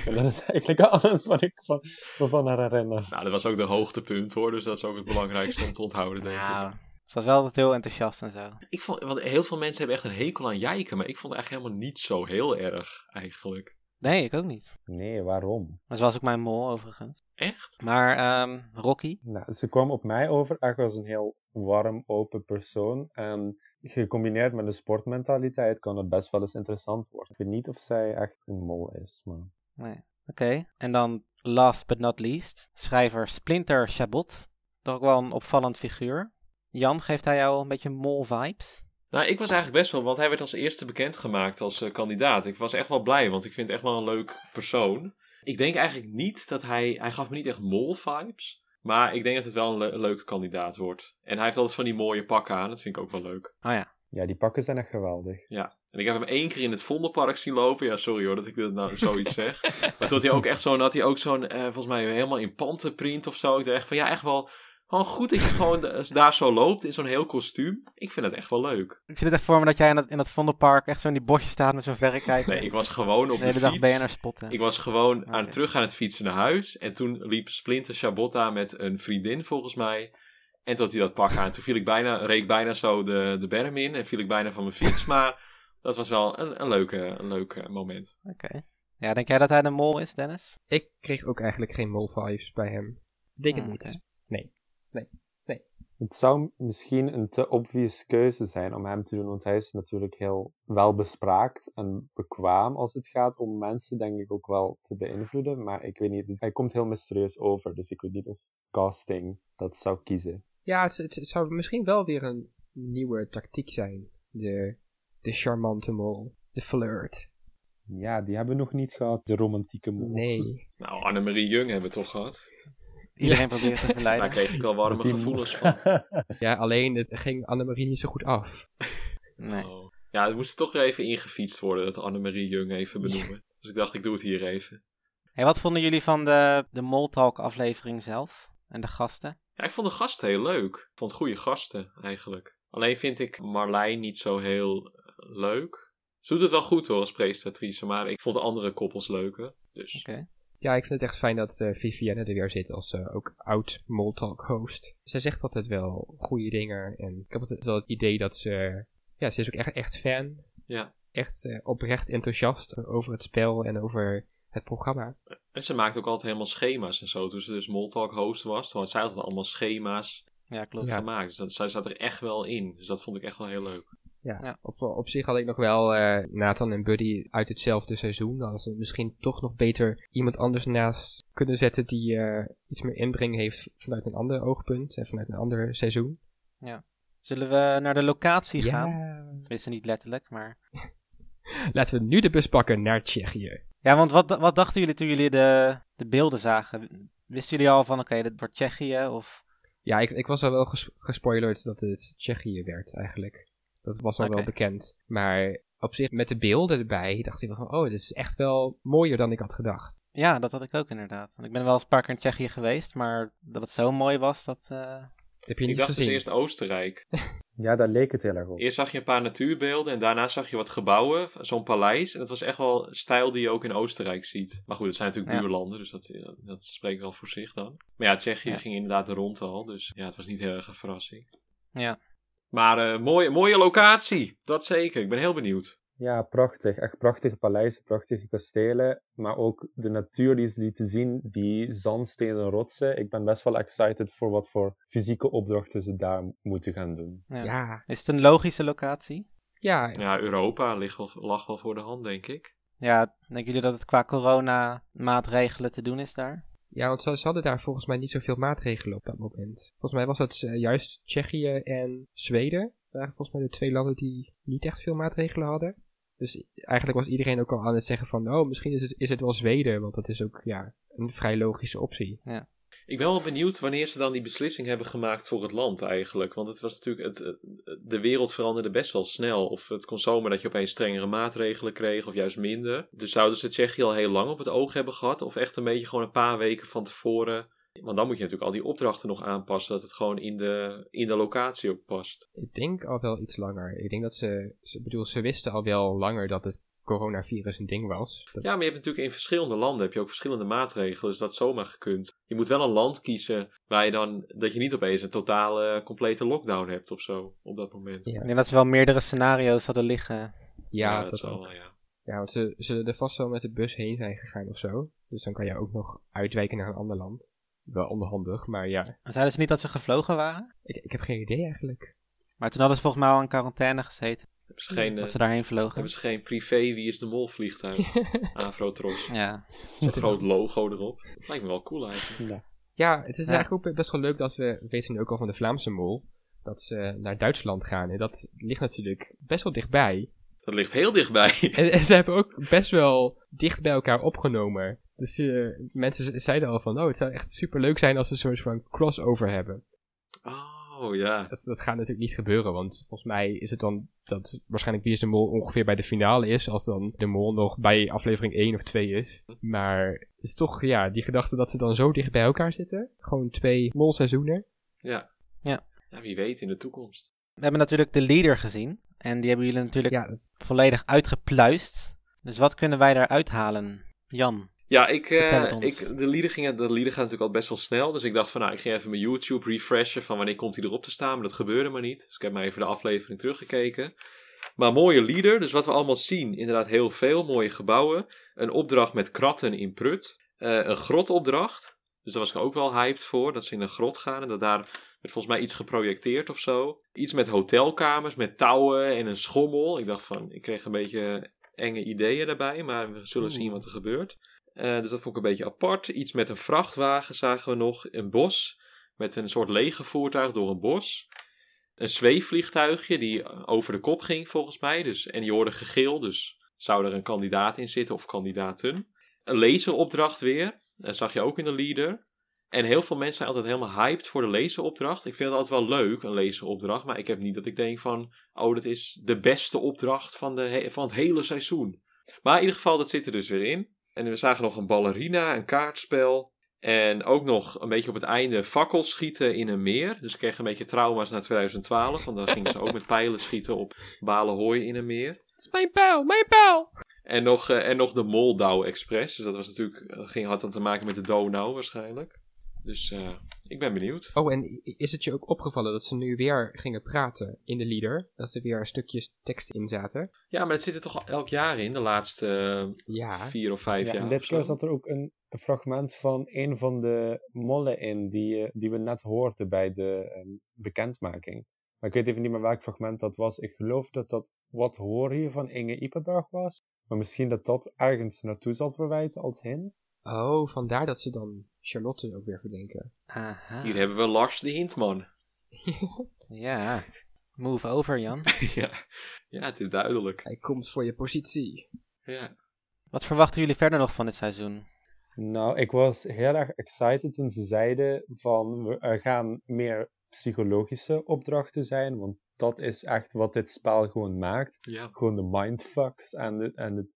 En dat is eigenlijk alles wat ik van, me van haar herinner. Nou, dat was ook de hoogtepunt hoor, dus dat is ook het belangrijkste om te onthouden, denk ik. Ze was wel altijd heel enthousiast en zo. Ik vond, want heel veel mensen hebben echt een hekel aan jijken, maar ik vond het eigenlijk helemaal niet zo heel erg, eigenlijk. Nee, ik ook niet. Nee, waarom? Maar ze was ook mijn mol overigens. Echt? Maar ehm, Rocky? Nou, ze kwam op mij over echt als een heel warm, open persoon. En gecombineerd met een sportmentaliteit kan het best wel eens interessant worden. Ik weet niet of zij echt een mol is, maar... Nee. Oké. En dan last but not least, schrijver Splinter Chabot. Toch ook wel een opvallend figuur. Jan, geeft hij jou een beetje mol-vibes? Nou, ik was eigenlijk best wel, want hij werd als eerste bekendgemaakt als eh, kandidaat. Ik was echt wel blij, want ik vind het echt wel een leuk persoon. Ik denk eigenlijk niet dat hij, hij gaf me niet echt mol-vibes. Maar ik denk dat het wel een, le- een leuke kandidaat wordt. En hij heeft altijd van die mooie pakken aan, dat vind ik ook wel leuk. Oh ja. Ja, die pakken zijn echt geweldig. Ja, en ik heb hem één keer in het Vondelpark zien lopen. Ja, sorry hoor dat ik dit nou zoiets zeg. Maar toen had hij ook echt zo'n, had hij ook zo'n, eh, volgens mij helemaal in pantenprint of zo. Ik dacht echt van, ja, echt wel, gewoon goed dat je gewoon daar zo loopt in zo'n heel kostuum. Ik vind het echt wel leuk. Ik zie het echt voor me dat jij in dat, in dat Vondelpark echt zo in die bosjes staat met zo'n verrekijker. Nee, ik was gewoon op de de hele dag fiets. Spotten. Ik was gewoon aan, Oké. terug aan het fietsen naar huis. En toen liep Splinter Chabotta met een vriendin, volgens mij. En toen had hij dat pak aan. Toen viel ik bijna, reed ik bijna zo de, de berm in. En viel ik bijna van mijn fiets. Maar dat was wel een, een, leuke, een leuk eh, moment. Oké. Ja, denk jij dat hij de mol is, Dennis? Ik kreeg ook eigenlijk geen mol-vibes bij hem. Ik denk het Hmm, niet. oké. Nee. Het zou misschien een te obvious keuze zijn om hem te doen, want hij is natuurlijk heel welbespraakt en bekwaam als het gaat om mensen, denk ik, ook wel te beïnvloeden. Maar ik weet niet, hij komt heel mysterieus over, dus ik weet niet of casting dat zou kiezen. Ja, het, het zou misschien wel weer een nieuwe tactiek zijn. De, de charmante mol. De flirt. Ja, die hebben we nog niet gehad, de romantieke mol. Nee. Nou, Annemarie Jung hebben we toch gehad. Iedereen probeert te Daar verleiden. kreeg ik wel warme Die- gevoelens van. Ja, alleen het ging Annemarie niet zo goed af. Nee. Oh. Ja, het moest toch weer even ingefietst worden, dat Annemarie Jung even benoemen. Dus ik dacht, ik doe het hier even. Hey, wat vonden jullie van de, de Mol Talk aflevering zelf? En de gasten? Ja, ik vond de gasten heel leuk. Ik vond goede gasten, eigenlijk. Alleen vind ik Marlijn niet zo heel leuk. Ze doet het wel goed hoor, als presentatrice, maar ik vond de andere koppels leuker. Dus Oké. Ja, ik vind het echt fijn dat eh, Vivienne er weer zit als eh, ook oud Moltalk host. Zij zegt altijd wel goede dingen en ik heb altijd wel het idee dat ze... Ja, ze is ook echt, echt fan. Ja. Echt eh, oprecht enthousiast over het spel en over het programma. En ze maakt ook altijd helemaal schema's en zo. Toen ze dus Moltalk host was, had zij altijd allemaal schema's Ja, klopt. Ja. gemaakt. Dus dat, zij zat er echt wel in. Dus dat vond ik echt wel heel leuk. Ja, Ja. Op, op zich had ik nog wel eh, Nathan en Buddy uit hetzelfde seizoen. Als ze misschien toch nog beter iemand anders naast kunnen zetten die eh, iets meer inbreng heeft vanuit een ander oogpunt en vanuit een ander seizoen. Zullen we naar de locatie Ja. gaan? Tenminste, niet letterlijk, maar... Laten we nu de bus pakken naar Tsjechië. Ja, want wat, wat dachten jullie toen jullie de, de beelden zagen? Wisten jullie al van, oké, dit wordt Tsjechië of... Ja, ik, ik was al wel ges- gespoilerd dat het Tsjechië werd eigenlijk. Dat was al wel bekend. Maar op zich, met de beelden erbij, dacht ik wel van, oh, dit is echt wel mooier dan ik had gedacht. Ja, dat had ik ook inderdaad. Want ik ben wel eens een paar keer in Tsjechië geweest, maar dat het zo mooi was, dat... eh, Heb je Ik niet dacht dus gezien? eerst Oostenrijk. Ja, daar leek het heel erg op. Eerst zag je een paar natuurbeelden en daarna zag je wat gebouwen, zo'n paleis. En dat was echt wel stijl die je ook in Oostenrijk ziet. Maar goed, het zijn natuurlijk Ja. buurlanden, dus dat, dat spreekt wel voor zich dan. Maar ja, Tsjechië Ja. ging inderdaad de rond al, dus ja, het was niet heel erg een verrassing. ja. Maar eh, mooie, mooie locatie, dat zeker. Ik ben heel benieuwd. Ja, prachtig. Echt prachtige paleizen, prachtige kastelen. Maar ook de natuur die ze lieten zien, die zandstenen rotsen. Ik ben best wel excited voor wat voor fysieke opdrachten ze daar moeten gaan doen. ja. Ja, Is het een logische locatie? ja, Ja, Europa ligt wel, lag wel voor de hand, denk ik. Ja, denken jullie dat het qua corona-maatregelen te doen is daar? Ja, want ze, hadden daar volgens mij niet zoveel maatregelen op dat moment. Volgens mij was het eh, juist Tsjechië en Zweden. waren volgens mij de twee landen die niet echt veel maatregelen hadden. Dus eigenlijk was iedereen ook al aan het zeggen van, oh, misschien is het, is het wel Zweden, want dat is ook ja, een vrij logische optie. Ik ben wel benieuwd wanneer ze dan die beslissing hebben gemaakt voor het land eigenlijk. Want het was natuurlijk, het, de wereld veranderde best wel snel. Of het kon dat je opeens strengere maatregelen kreeg of juist minder. Dus zouden ze Tsjechië al heel lang op het oog hebben gehad? Of echt een beetje gewoon een paar weken van tevoren Want dan moet je natuurlijk al die opdrachten nog aanpassen, dat het gewoon in de, in de locatie ook past. Ik denk al wel iets langer. Ik denk dat ze, ze bedoel, ze wisten al wel langer dat het coronavirus een ding was. Dat- Ja, maar je hebt natuurlijk in verschillende landen heb je ook verschillende maatregelen, dus dat is zomaar gekund. Je moet wel een land kiezen waar je dan, dat je niet opeens een totale, complete lockdown hebt of zo, op dat moment. Ja. Ik denk dat ze wel meerdere scenario's hadden liggen. ja, dat, dat zal ook. wel, ja. Ja, want ze zullen er vast wel met de bus heen zijn gegaan of zo. Dus dan kan je ook nog uitwijken naar een ander land. Wel onhandig, maar ja. Zeiden ze niet dat ze gevlogen waren? Ik, ik heb geen idee eigenlijk. Maar toen hadden ze volgens mij al in quarantaine gezeten. Hebben ze geen, dat eh, ze daarheen vlogen. hebben ze geen privé Wie is de Mol vliegtuig? Afrotros. Ja. Zo'n groot logo erop. Lijkt me wel cool eigenlijk. Ja. Ja, het is Ja. eigenlijk ook best wel leuk dat we, we weten nu ook al van de Vlaamse mol, dat ze naar Duitsland gaan. En dat ligt natuurlijk best wel dichtbij. Dat ligt heel dichtbij. En, en ze hebben ook best wel dicht bij elkaar opgenomen. Dus eh, mensen zeiden al van, oh, het zou echt super leuk zijn als we een soort van crossover hebben. Oh ja. Dat, dat gaat natuurlijk niet gebeuren, want volgens mij is het dan dat waarschijnlijk Wie is de Mol ongeveer bij de finale is, als dan de Mol nog bij aflevering 1 of 2 is. Maar het is toch, ja, die gedachte dat ze dan zo dicht bij elkaar zitten. Gewoon twee molseizoenen. Ja. Ja. Ja, wie weet in de toekomst. We hebben natuurlijk de leader gezien. En die hebben jullie natuurlijk Ja, dat, volledig uitgepluist. Dus wat kunnen wij daaruit halen? Jan. Ja, ik, ons. ik, de lieden gingen, de lieden gaan natuurlijk al best wel snel. Dus ik dacht van, nou, ik ging even mijn YouTube refreshen van wanneer komt hij erop te staan. Maar dat gebeurde maar niet. Dus ik heb maar even de aflevering teruggekeken. Maar mooie leader. Dus wat we allemaal zien, inderdaad heel veel. Mooie gebouwen. Een opdracht met kratten in Prut. Eh, een grotopdracht. Dus daar was ik ook wel hyped voor. Dat ze in een grot gaan. En dat daar werd volgens mij iets geprojecteerd of zo. Iets met hotelkamers, met touwen en een schommel. Ik dacht van, ik kreeg een beetje enge ideeën daarbij. Maar we zullen zien wat er gebeurt. Eh, dus dat vond ik een beetje apart. Iets met een vrachtwagen zagen we nog. Een bos. Met een soort legervoertuig door een bos. Een zweefvliegtuigje die over de kop ging volgens mij. Dus, en je hoorde gegil. Dus zou er een kandidaat in zitten of kandidaten. Een laseropdracht weer. Dat zag je ook in de leader. En heel veel mensen zijn altijd helemaal hyped voor de laseropdracht. Ik vind het altijd wel leuk, een laseropdracht. Maar ik heb niet dat ik denk van... Oh, dat is de beste opdracht van, de van het hele seizoen. Maar in ieder geval, dat zit er dus weer in. En we zagen nog een ballerina, een kaartspel. En ook nog een beetje op het einde fakkels schieten in een meer. Dus ik kreeg een beetje trauma's naar 2012. Want dan gingen ze ook met pijlen schieten op balen hooi in een meer. Het is mijn pijl, mijn pijl! En nog, eh, en nog de Moldau Express. Dus dat was natuurlijk, eh, ging, had dan te maken met de Donau waarschijnlijk. Dus eh, ik ben benieuwd. Oh, en is het je ook opgevallen dat ze nu weer gingen praten in de leader? Dat er weer stukjes tekst in zaten? Ja, maar het zit er toch al elk jaar in, de laatste eh, Ja. vier of vijf Ja, jaar. en dit keer zat er ook een, een fragment van een van de mollen in die, eh, die we net hoorden bij de ehm, bekendmaking. Maar ik weet even niet meer welk fragment dat was. Ik geloof dat dat Wat hoor je van Inge Ipenburg was. Maar misschien dat dat ergens naartoe zal verwijzen als hint. Oh, vandaar dat ze dan Charlotte ook weer verdenken. Aha. Hier hebben we Lars de Hintman. Ja. Move over, Jan. ja. ja, het is duidelijk. Hij komt voor je positie. Ja. Wat verwachten jullie verder nog van dit seizoen? Nou, ik was heel erg excited toen ze zeiden van we- er gaan meer psychologische opdrachten zijn. Want dat is echt wat dit spel gewoon maakt. ja. gewoon de mindfucks en het, en het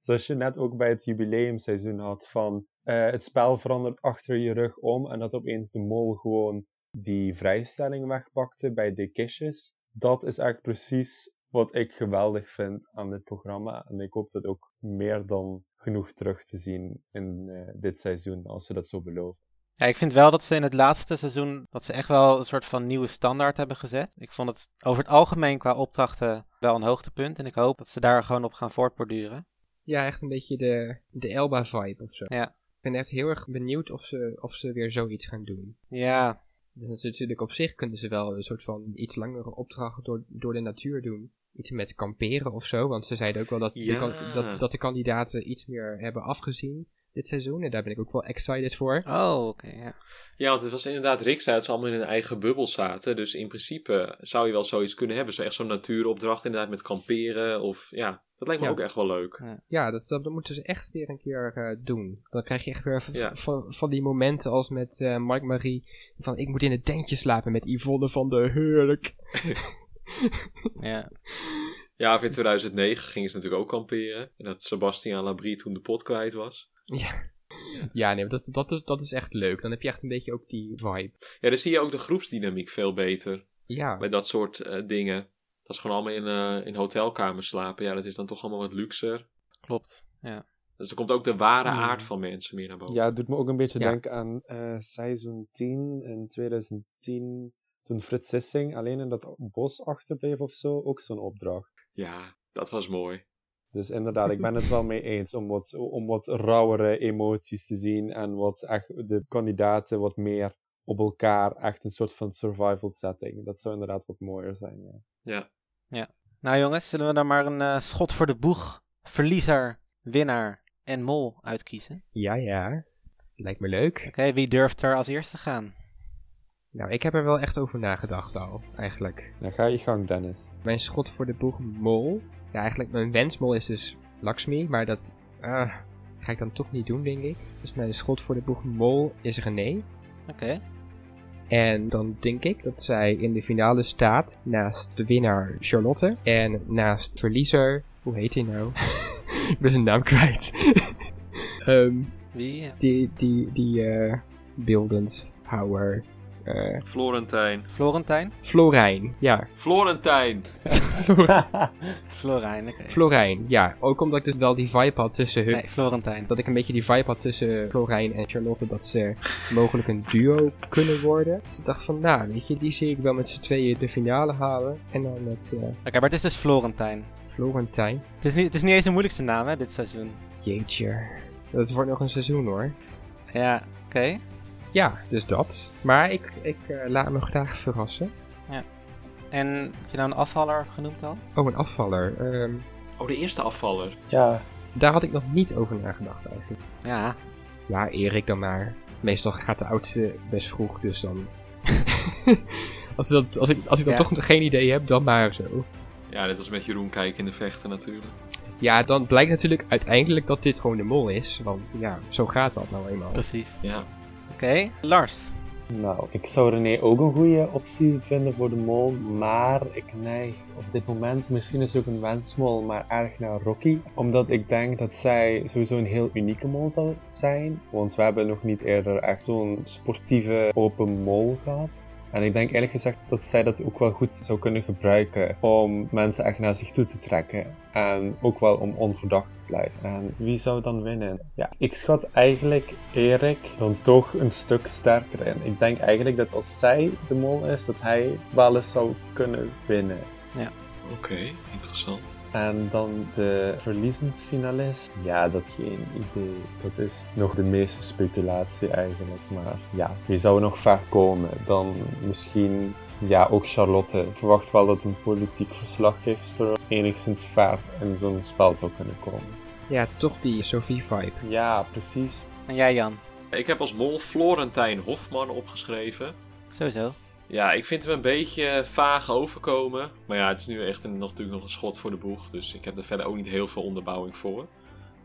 zoals je net ook bij het jubileumseizoen had van eh, het spel verandert achter je rug om en dat opeens de mol gewoon die vrijstelling wegpakte bij de kistjes. Dat is echt precies wat ik geweldig vind aan dit programma en ik hoop dat ook meer dan genoeg terug te zien in eh, dit seizoen als ze dat zo beloven. Ja, ik vind wel dat ze in het laatste seizoen dat ze echt wel een soort van nieuwe standaard hebben gezet. Ik vond het over het algemeen qua opdrachten wel een hoogtepunt. En ik hoop dat ze daar gewoon op gaan voortborduren. Ja, echt een beetje de, de Elba-vibe of zo. Ja. Ik ben echt heel erg benieuwd of ze, of ze weer zoiets gaan doen. Ja, Dus natuurlijk op zich kunnen ze wel een soort van iets langere opdracht door, door de natuur doen. Iets met kamperen of zo, want ze zeiden ook wel dat, de, Ja. dat, dat de kandidaten iets meer hebben afgezien dit seizoen. En daar ben ik ook wel excited voor. oh oké. ja. ja, want het was inderdaad, Rick zei dat ze allemaal in hun eigen bubbel zaten. Dus in principe zou je wel zoiets kunnen hebben. Zo echt zo'n natuuropdracht inderdaad met kamperen. Of ja, dat lijkt me Ja. ook echt wel leuk. Ja, dat, dat moeten ze echt weer een keer eh, doen. Dan krijg je echt weer Ja. van, van die momenten als met eh Mark Marie. Van ik moet in het tentje slapen met Yvonne van de Heurlijk. ja. Ja, of in 2009 gingen ze natuurlijk ook kamperen. En dat Sebastian Labrie toen de pot kwijt was. Ja. Ja, nee, dat, dat, is, dat is echt leuk. Dan heb je echt een beetje ook die vibe. Ja, dan zie je ook de groepsdynamiek veel beter. Ja, Met dat soort eh, dingen. Dat is gewoon allemaal in, eh, in hotelkamers slapen. Ja, dat is dan toch allemaal wat luxer. Klopt. Ja. Dus er komt ook de ware Hmm. aard van mensen meer naar boven. Ja, het doet me ook een beetje Ja. denken aan eh seizoen 10 in 2010. Toen Frits Sissing alleen in dat bos achterbleef of zo. Ook zo'n opdracht. Ja, dat was mooi. Dus inderdaad, ik ben het wel mee eens om wat, om wat rauwere emoties te zien. En wat echt de kandidaten wat meer op elkaar. Echt een soort van survival setting. Dat zou inderdaad wat mooier zijn. Ja. Ja. Nou jongens, zullen we dan maar een eh, schot voor de boeg, verliezer, winnaar en mol uitkiezen? ja, ja. Lijkt me leuk. Oké, wie durft er als eerste te gaan? Nou, ik heb er wel echt over nagedacht al, eigenlijk. Dan ga je gang, Dennis. Mijn schot voor de boeg mol. Ja, eigenlijk mijn wensmol is dus Lakshmi, maar dat ah, ga ik dan toch niet doen, denk ik. Dus mijn schot voor de boeg mol is René. Oké. En dan denk ik dat zij in de finale staat naast de winnaar Charlotte. En naast verliezer, hoe heet hij nou? ik ben zijn naam kwijt. Ehm, Wie? die, die, die eh beeldend houwer. Eh, Florentijn. Florentijn? Florijn, ja. Florentijn! Florijn, oké. Florijn, ja. Ook omdat ik dus wel die vibe had tussen hun. nee, Florentijn. Dat ik een beetje die vibe had tussen Florijn en Charlotte. Dat ze mogelijk een duo kunnen worden. Dus ik dacht van, nou, weet je, die zie ik wel met z'n tweeën de finale halen. En dan met eh Oké, maar het is dus Florentijn. Florentijn. Het is, niet, het is niet eens de moeilijkste naam, hè, dit seizoen. Jeetje. Dat wordt nog een seizoen hoor. Ja, oké. Ja, dus dat. Maar ik, ik eh, laat me graag verrassen. En heb je nou een afvaller genoemd al? Oh, een afvaller. Ehm, Oh, de eerste afvaller. Ja, daar had ik nog niet over nagedacht eigenlijk. Ja. Ja, Erik dan maar. Meestal gaat de oudste best vroeg, dus dan... als, dat, als, ik, als ik dan Ja. toch geen idee heb, dan maar zo. Ja, net als met Jeroen kijken in de vechten natuurlijk. Ja, dan blijkt natuurlijk uiteindelijk dat dit gewoon de mol is. Want ja, zo gaat dat nou eenmaal. Precies. Ja. Oké, Lars. Nou, ik zou René ook een goede optie vinden voor de mol, maar ik neig op dit moment, misschien is het ook een wensmol, maar erg naar Rocky. Omdat ik denk dat zij sowieso een heel unieke mol zou zijn, want we hebben nog niet eerder echt zo'n sportieve open mol gehad. En ik denk eerlijk gezegd dat zij dat ook wel goed zou kunnen gebruiken om mensen echt naar zich toe te trekken. En ook wel om onverdacht te blijven. En wie zou dan winnen? Ja, ik schat eigenlijk Erik dan toch een stuk sterker in. Ik denk eigenlijk dat als zij de mol is, dat hij wel eens zou kunnen winnen. Oké, interessant. En dan de verliezend finalist. Ja, dat geen idee. Dat is nog de meeste speculatie eigenlijk. Maar ja, wie zou er nog ver komen? Dan misschien, ja, ook Charlotte. Ik verwacht wel dat een politiek verslaggeefster enigszins ver in zo'n spel zou kunnen komen. Ja, toch die Sophie-vibe. Ja, precies. En jij Jan? Ik heb als mol Florentijn Hofman opgeschreven. Sowieso. Ja, ik vind hem een beetje vaag overkomen. Maar ja, het is nu echt een, nog, natuurlijk nog een schot voor de boeg. Dus ik heb er verder ook niet heel veel onderbouwing voor.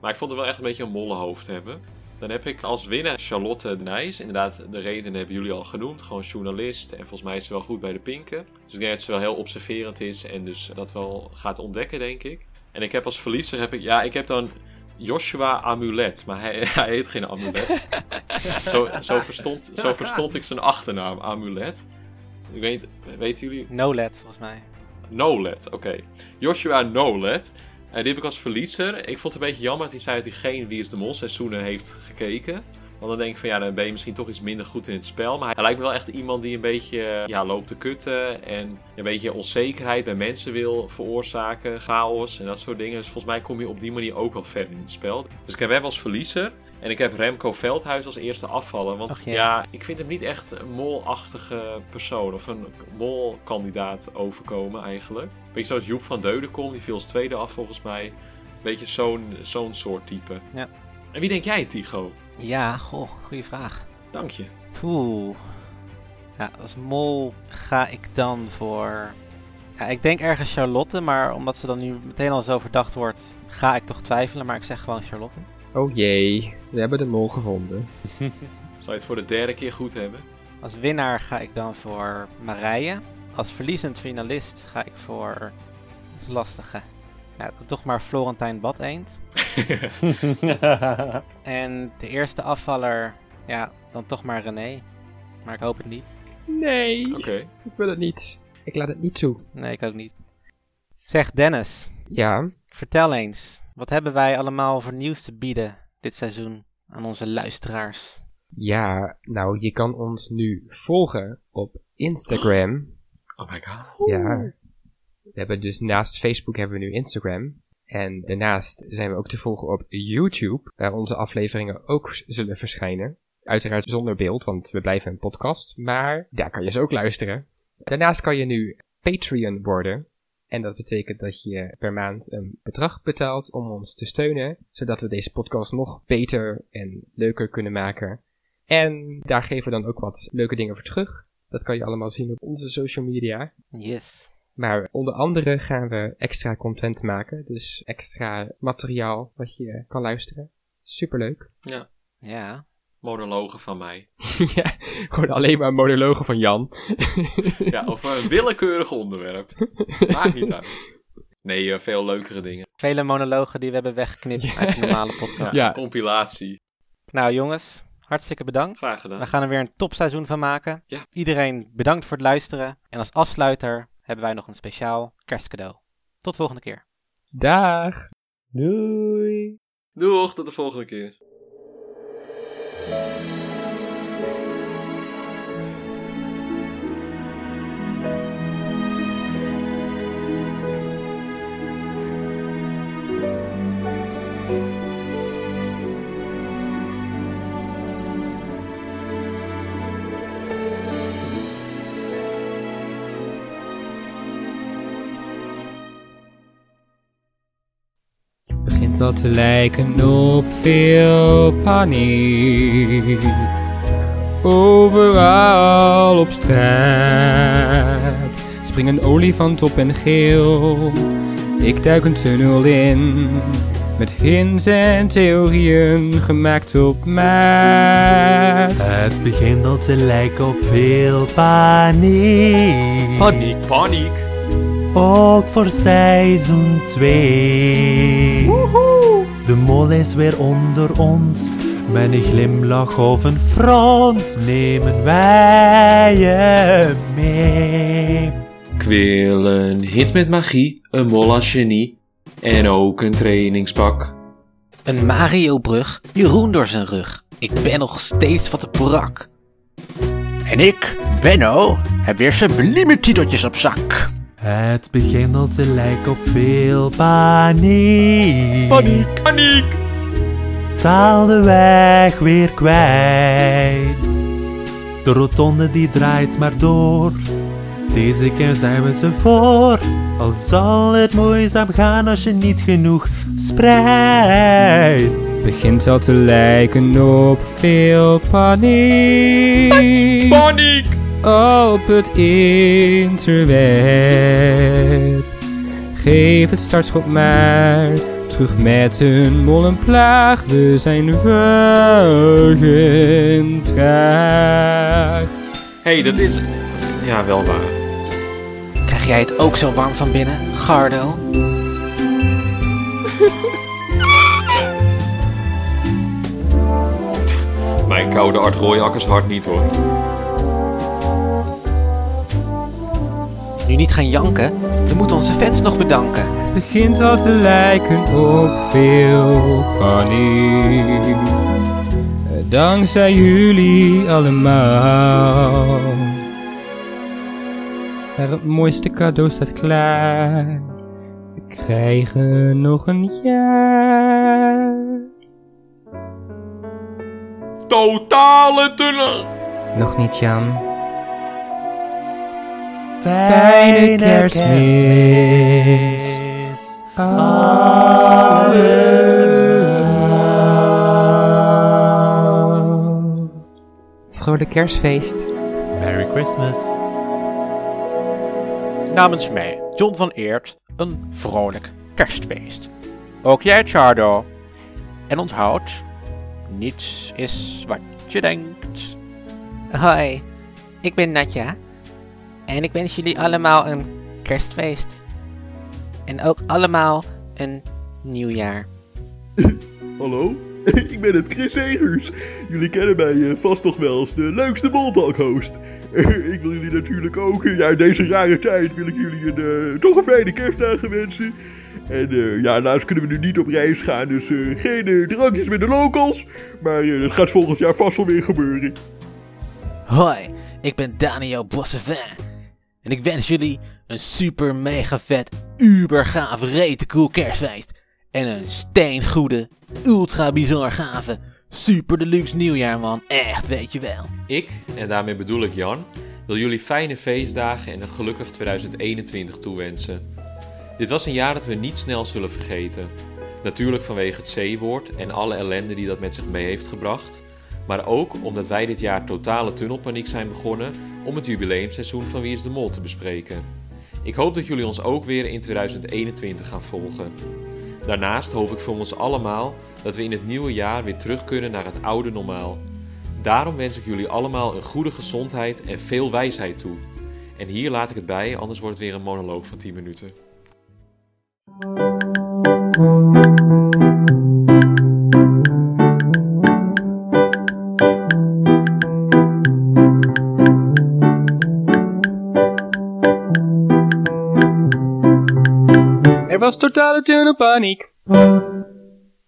Maar ik vond hem wel echt een beetje een mollenhoofd hebben. Dan heb ik als winnaar Charlotte Nijs. Inderdaad, de redenen hebben jullie al genoemd. Gewoon journalist. En volgens mij is ze wel goed bij de pinken. Dus ik denk dat ze wel heel observerend is. En dus dat wel gaat ontdekken, denk ik. En ik heb als verliezer, heb ik, ja, ik heb dan Joshua Amulet. Maar hij, hij heet geen Amulet. zo, zo, verstond, zo verstond ik zijn achternaam, Amulet. Ik weet, weten jullie? Nolet, volgens mij. Nolet, oké. Joshua Nolet. Eh, die heb ik als verliezer. Ik vond het een beetje jammer dat hij zei dat hij geen Wie is de Mol seizoenen heeft gekeken. Want dan denk ik van ja, dan ben je misschien toch iets minder goed in het spel. Maar hij lijkt me wel echt iemand die een beetje eh, ja, loopt te kutten. En een beetje onzekerheid bij mensen wil veroorzaken. Chaos en dat soort dingen. Dus volgens mij kom je op die manier ook wel ver in het spel. Dus ik heb hem als verliezer. En ik heb Remco Veldhuis als eerste afvallen. Want Ach, ja. ja, ik vind hem niet echt een molachtige persoon. Of een molkandidaat overkomen eigenlijk. Beetje zoals Joep van Deudekom. Die viel als tweede af volgens mij. Beetje zo'n zo'n soort type. Ja. En wie denk jij, Tigo? Ja, goh, goede vraag. Dank je. Oeh. Ja, als mol ga ik dan voor... Ja, ik denk ergens Charlotte, maar omdat ze dan nu meteen al zo verdacht wordt, ga ik toch twijfelen. Maar ik zeg gewoon Charlotte. Oh jee, we hebben de mol gevonden. Zou je het voor de derde keer goed hebben? Als winnaar ga ik dan voor Marije. Als verliezend finalist ga ik voor... Dat is lastige. Ja, dan toch maar Florentijn Badeend. En de eerste afvaller, ja, dan toch maar René. Maar ik hoop het niet. Nee, Oké. ik wil het niet. Ik laat het niet toe. Nee, ik ook niet. Zeg Dennis, Ja, vertel eens. Wat hebben wij allemaal voor nieuws te bieden dit seizoen aan onze luisteraars? ja, nou, je kan ons nu volgen op Instagram. Oh my god. Ja. We hebben dus naast Facebook hebben we nu Instagram. En daarnaast zijn we ook te volgen op YouTube, waar onze afleveringen ook zullen verschijnen. Uiteraard zonder beeld, want we blijven een podcast, maar daar kan je ze ook luisteren. Daarnaast kan je nu Patreon worden. En dat betekent dat je per maand een bedrag betaalt om ons te steunen, zodat we deze podcast nog beter en leuker kunnen maken. En daar geven we dan ook wat leuke dingen voor terug. Dat kan je allemaal zien op onze social media. Yes. Maar onder andere gaan we extra content maken. Dus extra materiaal wat je kan luisteren. Superleuk. Ja. Monologen van mij. ja, gewoon alleen maar monologen van Jan. Ja, over een willekeurig onderwerp. Maakt niet uit. Nee, eh, veel leukere dingen. Vele monologen die we hebben weggeknipt Ja. uit de normale podcast. Ja. Compilatie. Nou jongens, hartstikke bedankt. Graag gedaan. We gaan er weer een topseizoen van maken. Ja. Iedereen bedankt voor het luisteren. En als afsluiter hebben wij nog een speciaal kerstcadeau. Tot volgende keer. Dag! Doei! Doeg, tot de volgende keer. Te lijken op veel paniek. Overal op straat springt een olifant op en geel. Ik duik een tunnel in met hints en theorieën gemaakt op maat. Het begint al te lijken op veel paniek. Paniek. Paniek. Ook voor seizoen 2. De mol is weer onder ons. Met een glimlach op een front nemen wij je mee. Ik wil een hit met magie, een mol als genie en ook een trainingspak. Een Mario-brug, Jeroen door zijn rug. Ik ben nog steeds wat te brak. En ik, Benno, heb weer sublieme titeltjes op zak. Het begint al te lijken op veel paniek. Paniek. Paniek! Taal de weg weer kwijt. De rotonde die draait maar door. Deze keer zijn we ze voor. Al zal het moeizaam gaan als je niet genoeg spreidt. Begint al te lijken op veel paniek. Paniek! op het interweb. Geef het startschot maar terug met een mollenplaag. We zijn vuig traag. hey, dat is... Ja, wel waar. Krijg jij het ook zo warm van binnen, Gardo? Mijn koude Art Royakkers hart niet hoor. Nu niet gaan janken, we moeten onze fans nog bedanken. Het begint al te lijken op veel paniek. Dankzij jullie allemaal. Maar het mooiste cadeau staat klaar. We krijgen nog een jaar. Totale tunnel! Nog niet, Jan. Fijne kerstmis. Vrolijk kerstfeest. Merry Christmas. Namens mij, John van Eert, een vrolijk kerstfeest. Ook jij, Chardo. En onthoud, niets is wat je denkt. Hoi, ik ben Natja. En ik wens jullie allemaal een kerstfeest. En ook allemaal een nieuwjaar. Hallo, ik ben het Chris Segers. Jullie kennen mij eh, vast nog wel als de leukste Moltalk-host. ik wil jullie natuurlijk ook, ja, in deze rare tijd wil ik jullie een, eh, toch een fijne kerstdagen wensen. En eh, ja, helaas kunnen we nu niet op reis gaan, dus eh, geen drankjes met de locals. Maar dat gaat volgend jaar vast wel weer gebeuren. Hoi, ik ben Daniel Bossevin. En ik wens jullie een super mega vet, uber gaaf, rete cool kerstfeest. En een steengoede, ultra bizar gave, super deluxe nieuwjaar man. Echt, weet je wel. Ik, en daarmee bedoel ik Jan, wil jullie fijne feestdagen en een gelukkig 2021 toewensen. Dit was een jaar dat we niet snel zullen vergeten. Natuurlijk vanwege het C-woord en alle ellende die dat met zich mee heeft gebracht. Maar ook omdat wij dit jaar totale tunnelpaniek zijn begonnen om het jubileumseizoen van Wie is de Mol te bespreken. Ik hoop dat jullie ons ook weer in 2021 gaan volgen. Daarnaast hoop ik voor ons allemaal dat we in het nieuwe jaar weer terug kunnen naar het oude normaal. Daarom wens ik jullie allemaal een goede gezondheid en veel wijsheid toe. En hier laat ik het bij, anders wordt het weer een monoloog van 10 minuten. Er was totale tunnelpaniek.